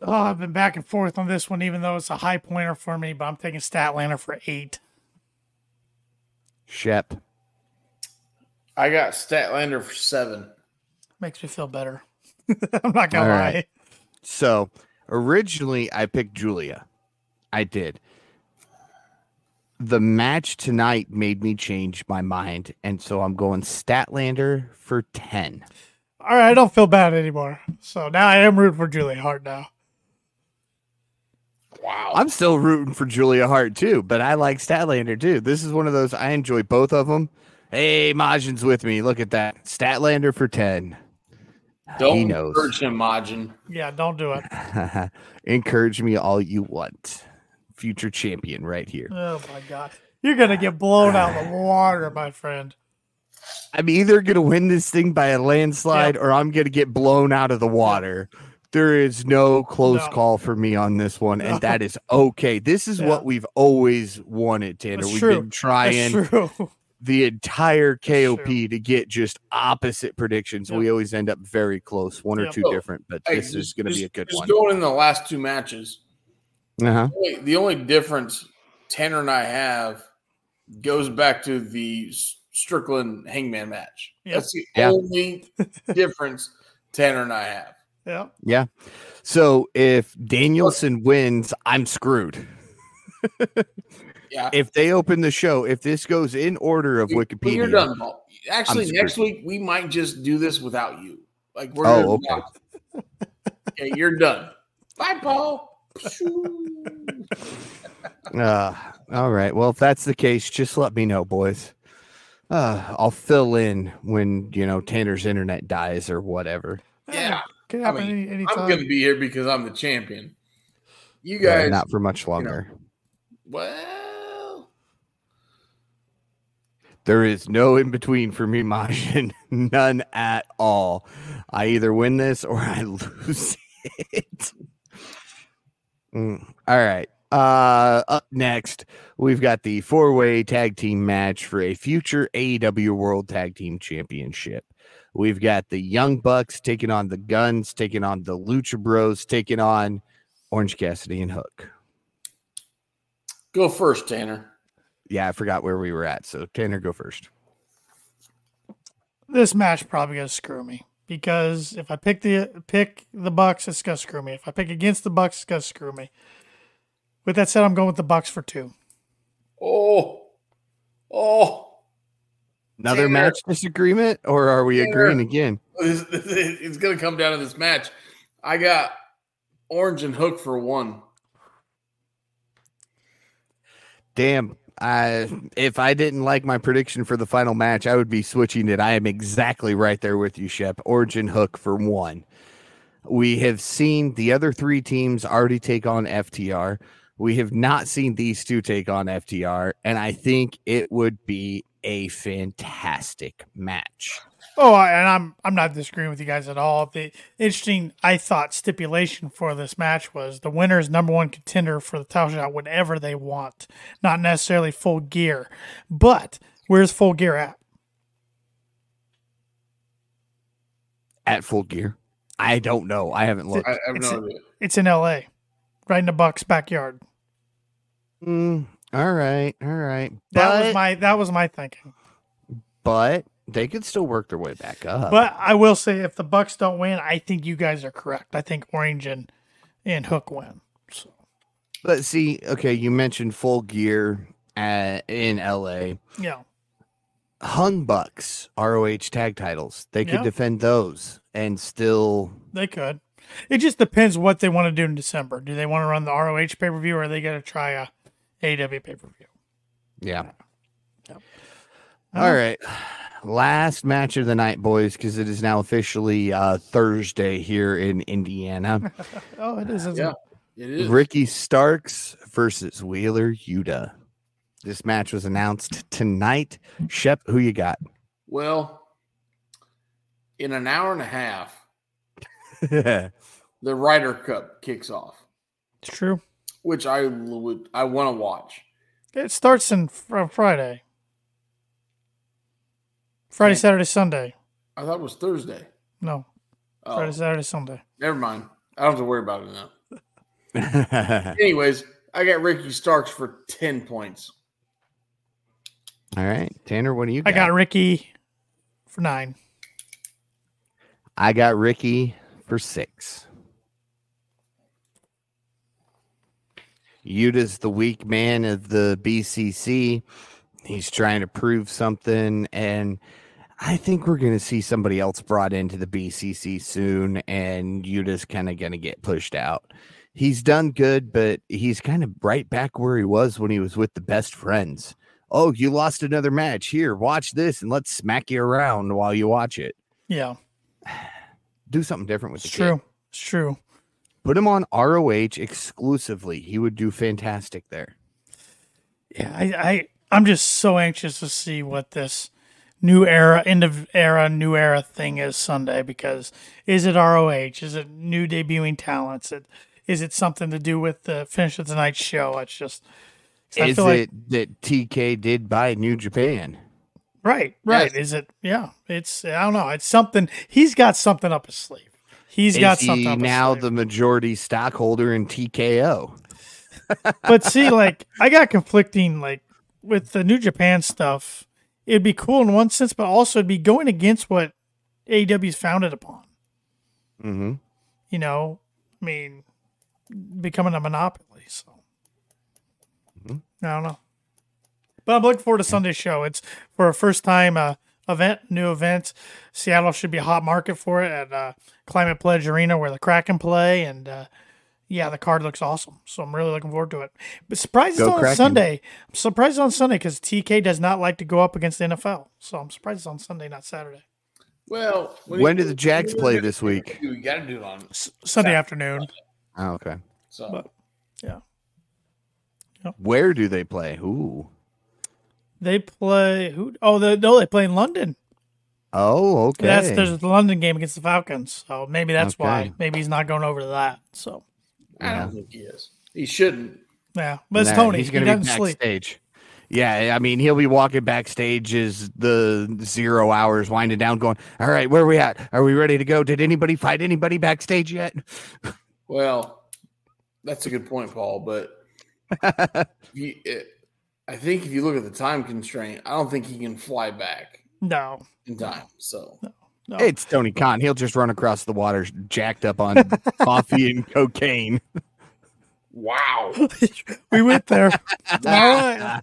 Oh, I've been back and forth on this one, even though it's a high pointer for me, but I'm taking Statlander for eight. Shep. I got Statlander for seven. Makes me feel better. I'm not gonna All lie. right. So originally I picked Julia. I did. The match tonight made me change my mind. And so I'm going Statlander for 10. All right, I don't feel bad anymore. So now I am rooting for Julia Hart now. Wow. I'm still rooting for Julia Hart too, but I like Statlander too. This is one of those I enjoy both of them. Hey, Majin's with me. Look at that. Statlander for 10. Don't he knows. encourage him, Majin. Yeah, don't do it. Encourage me all you want. Future champion right here. Oh my god. You're gonna get blown out of the water, my friend. I'm either going to win this thing by a landslide or I'm going to get blown out of the water. There is no close No. call for me on this one, No. and that is okay. This is Yeah. what we've always wanted, Tanner. That's We've true. been trying the entire KOP to get just opposite predictions. Yep. We always end up very close, one or two two Oh, different, but Hey, this is going to be a good just one. going in the last two matches. Uh-huh. The only- The only difference Tanner and I have goes back to the Strickland Hangman match. Yep. That's the Yeah. only difference Tanner and I have. Yeah. Yeah. So if Danielson wins, I'm screwed. Yeah. If they open the show, if this goes in order of When Wikipedia, you're done, Paul. Actually, I'm next week we might just do this without you. Like we're Oh, gonna okay, you're done. Bye, Paul. Uh, all right. Well, if that's the case, just let me know, boys. Uh, I'll fill in when you know Tanner's internet dies or whatever. Yeah, Can I happen mean, any I'm gonna be here because I'm the champion. You Yeah, guys, not for much longer. well, There is no in between for me, Majin. None at all. I either win this or I lose it. Mm, All right. Uh, up next, we've got the four way tag team match for a future AEW World Tag Team Championship. We've got the Young Bucks taking on the Guns, taking on the Lucha Bros, taking on Orange Cassidy and Hook. go first, Tanner. Yeah, I forgot where we were at. So, Tanner, go first. this match probably gonna screw me because if I pick the pick the Bucks, it's gonna screw me. If I pick against the Bucks, it's gonna screw me. With that said, I'm going with the Bucks for two. Oh, oh, Another Tanner. match disagreement, or are we Tanner. agreeing again? This- this- it's gonna come down to this match. I got Orange and Hook for one. Damn. I if I didn't like my prediction for the final match, I would be switching it. I am exactly right there with you, Shep. Orange Hook for one. We have seen the other three teams already take on FTR. We have not seen these two take on FTR, and I think it would be a fantastic match. Oh, and I'm I'm not disagreeing with you guys at all. The interesting, I thought, stipulation for this match was the winner is number one contender for the title shot whenever they want, not necessarily full gear. But where's full gear at? At full gear. I don't know. I haven't looked. I, I have It's- no idea. It's in L.A., right in the Bucks' backyard. Mm, all right, all right. That But- was my that was my thinking. but They could still work their way back up. But I will say, if the Bucks don't win, I think you guys are correct. I think Orange and and Hook win. So But see, okay, you mentioned full gear at, in LA. yeah, Young Bucks ROH tag titles. They could Yeah. defend those and still they could. It just depends what they want to do in December. Do they want to run the ROH pay per view, or are they going to try a AW pay per view? yeah. Yep. All right. Last match of the night, boys, because it is now officially uh, Thursday here in Indiana. Oh, it is. isn't Yeah. it? It is. Ricky Starks versus Wheeler Yuta. This match was announced tonight. Shep, who you got? Well, in an hour and a half, the Ryder Cup kicks off, It's true. which I would I want to watch. It starts in fr- Friday. Friday, Okay. Saturday, Sunday. I thought it was Thursday. No, Oh, Friday, Saturday, Sunday. never mind. I don't have to worry about it now. Anyways, I got Ricky Starks for ten points. All right. Tanner, what do you got? I got Ricky for nine. I got Ricky for six. Yuta's the weak man of the BCC. He's trying to prove something, and I think we're going to see somebody else brought into the BCC soon, and Yuta's kind of going to get pushed out. He's done good, but he's kind of right back where he was when he was with the best friends. Oh, you lost another match. Here, watch this, and let's smack you around while you watch it Yeah, do something different with it's the kid. true. It's true. Put him on ROH exclusively. He would do fantastic there. Yeah, I, I I'm just so anxious to see what this new era, end of era, new era thing is Sunday because is it ROH? Is it new debuting talents? It is it something to do with the finish of tonight's show? It's just. I Is feel like- it that TK did buy New Japan? right, right? Yes. Is it? Yeah, it's I don't know. It's something. He's got something up his sleeve. He's Is got he something up now his sleeve. the majority stockholder in TKO? but see, like I got conflicting like with the New Japan stuff. It'd be cool in one sense, but also it'd be going against what AEW is founded upon. Mm-hmm. You know, I mean, becoming a monopoly. So Mhm. I don't know, but I'm looking forward to Sunday's show. It's for a first time uh, event, new event. Seattle should be a hot market for it at uh, Climate Pledge Arena where the Kraken play, and uh, yeah, the card looks awesome. So I'm really looking forward to it. But surprised it's on Kraken. Sunday. I'm surprised it's on Sunday because TK does not like to go up against the NFL. So I'm surprised it's on Sunday, not Saturday. Well, When do the Jags play this week? We got to do it on. S- Sunday afternoon. Oh, okay. So But- Yeah. Where do they play? Who? They play who? Oh, they, no, they play in London. Oh, okay. That's there's the London game against the Falcons. So maybe that's Okay. why. Maybe he's not going over to that. So I don't think he is. He shouldn't. yeah, but it's Nah, Tony. He's going to be doesn't sleep. backstage. Yeah, I mean, he'll be walking backstage as the zero hours winding down, going, All right, where are we at? Are we ready to go? Did anybody fight anybody backstage yet? Well, that's a good point, Paul. But you, it, I think if you look at the time constraint, I don't think he can fly back No, in time. So no. It's Tony Khan. He'll just run across the water jacked up on coffee and cocaine. wow, we went there. All right.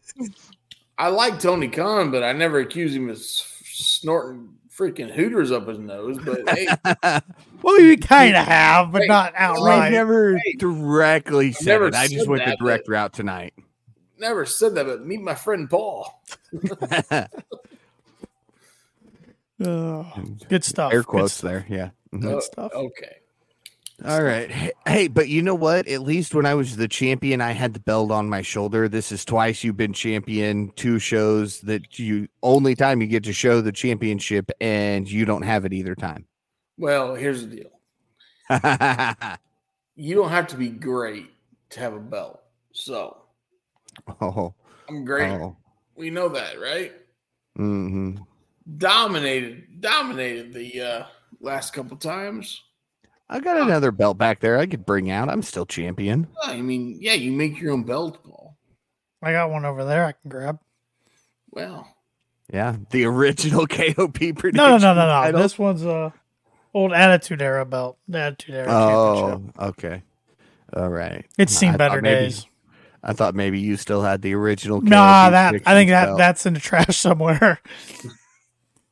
I like Tony Khan, but I never accuse him of snorting freaking hooters up his nose. But hey, Well, you kind of have, but Hey, not I outright. never directly said never it. I just said went the direct route tonight. never said that. But meet my friend Paul. Ugh, good stuff. Air quotes stuff. there. Yeah. Good Uh, stuff. Okay. All right. Hey, hey, but you know what? At least when I was the champion, I had the belt on my shoulder. This is twice you've been champion, two shows that you only time you get to show the championship and you don't have it either time. Well, here's the deal. You don't have to be great to have a belt. So oh, I'm great. oh. We know that, right? hmm Dominated, dominated the uh, last couple times. I got another belt back there I could bring out. I'm still champion. I mean, yeah, you make your own belt, Paul. I got one over there I can grab. Well, Yeah, the original KOP prediction. No, no, no, no, no. title. This one's a old Attitude Era belt. The Attitude Era Oh, championship. okay. All right. It's seen I thought better maybe- days. I thought maybe you still had the original. Nah, that I predictions think that belt. that's in the trash somewhere.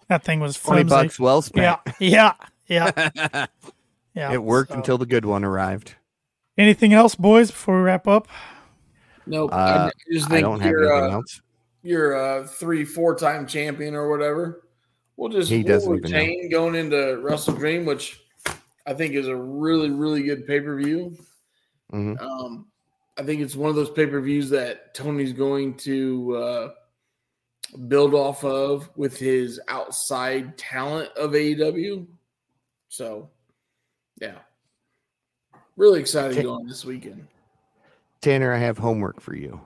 That thing was twenty bucks well spent. Yeah, yeah, yeah, yeah. it worked so- until the good one arrived. Anything else, boys? Before we wrap up, Nope. Uh, I just I think don't have you're, anything uh, else. you're a three, four time champion or whatever. We'll just He we'll doesn't even know. retain going into WrestleDream, which I think is a really, really good pay per view. Mhm. Um, I think it's one of those pay per views that Tony's going to uh, build off of with his outside talent of AEW. So, yeah, really excited Okay. going this weekend. Tanner, I have homework for you.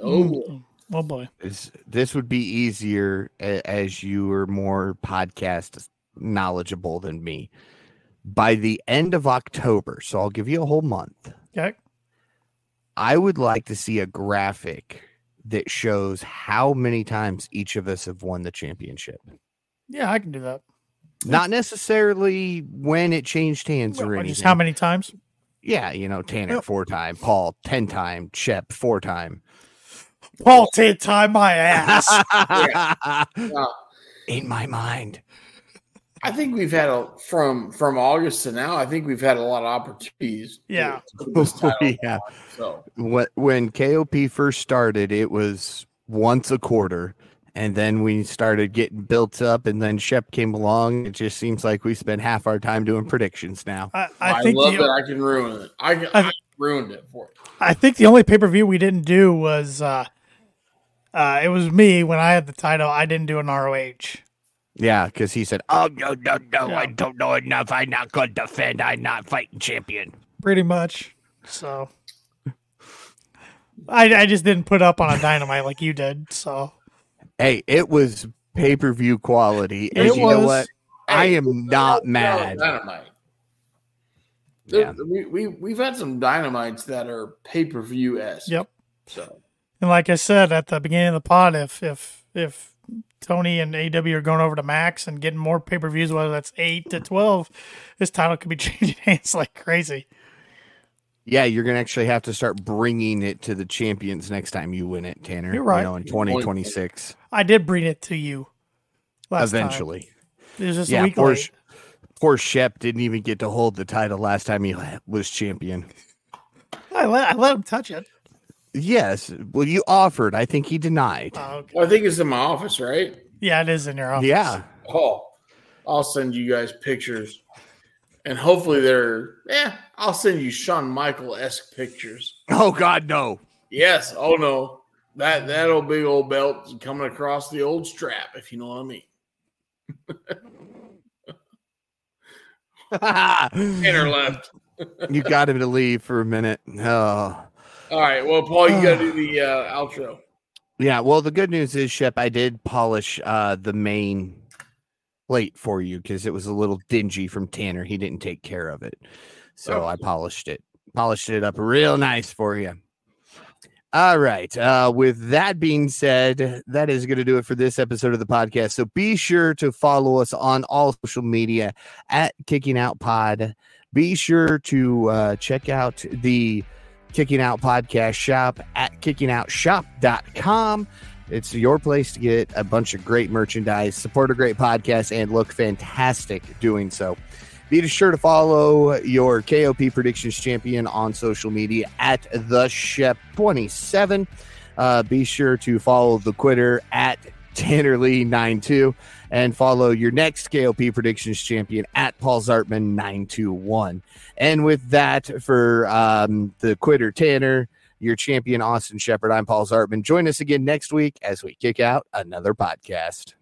Oh, Mm. oh boy, This this would be easier as you are more podcast knowledgeable than me. By the end of October, so I'll give you a whole month. okay. I would like to see a graphic that shows how many times each of us have won the championship. Yeah, I can do that. Not necessarily when it changed hands or anything. Just how many times? Yeah, you know, Tanner Yep. four time, Paul ten time, Shep four time. Paul, take time my ass. uh, In my mind. I think we've had a from from August to now. I think we've had a lot of opportunities. Yeah. to put this title Yeah. So When when KOP first started, it was once a quarter. And then we started getting built up, and then Shep came along. It just seems like we spend half our time doing predictions now. I, I, I love the, that I can ruin it. I, I- I ruined it for you. I think the only pay per view we didn't do was uh, uh, it was me when I had the title. I didn't do an ROH. Yeah, because he said, "Oh no, no, no! Yeah. I don't know enough. I'm not going to defend. I'm not fighting champion." pretty much. So I, I just didn't put up on a dynamite like you did. So Hey, it was pay per view quality, It and you know was. what? I am not mad. Dynamite. Yeah. There- We, we, we've had some dynamites that are pay per view s. Yep. So and like I said at the beginning of the pod, if if if Tony and AEW are going over to Max and getting more pay per views, whether that's eight to twelve, this title could be changing hands like crazy. Yeah, you're gonna actually have to start bringing it to the champions next time you win it, Tanner. You're right. You know, in 2026, I did bring it to you. Last time. eventually. it was just a Yeah, week poor, late. Poor Shep didn't even get to hold the title last time he was champion. I let I let him touch it. Yes, well, you offered. I think he denied. Oh, okay. Well, I think it's in my office, right? Yeah, it is in your office. yeah, Oh, I'll send you guys pictures, and hopefully they're yeah. I'll send you Shawn Michael esque pictures. Oh God, no. Yes. Oh no, that that old big old belt coming across the old strap, if you know what I mean. Tanner left. you got him to leave for a minute. Oh. All right. Well, Paul, you got to do the uh, outro. Yeah, well, the good news is, Shep, I did polish uh, the main plate for you because it was a little dingy from Tanner. He didn't take care of it, so Oh. I polished it, polished it up real nice for you. All right. Uh, with that being said, that is going to do it for this episode of the podcast. So be sure to follow us on all social media at Kicking Out Pod. Be sure to uh, check out the Kicking Out Podcast shop at kickingOutshop.com. It's your place to get a bunch of great merchandise, support a great podcast, and look fantastic doing so. Be sure to follow your KOP predictions champion on social media at the Shep27. Uh, be sure to follow the quitter at Tanner Lee 92 and follow your next KOP predictions champion at Paul Zartman 921. And with that, for um, the quitter Tanner, your champion Austin Shepard, I'm Paul Zartman. Join us again next week as we kick out another podcast.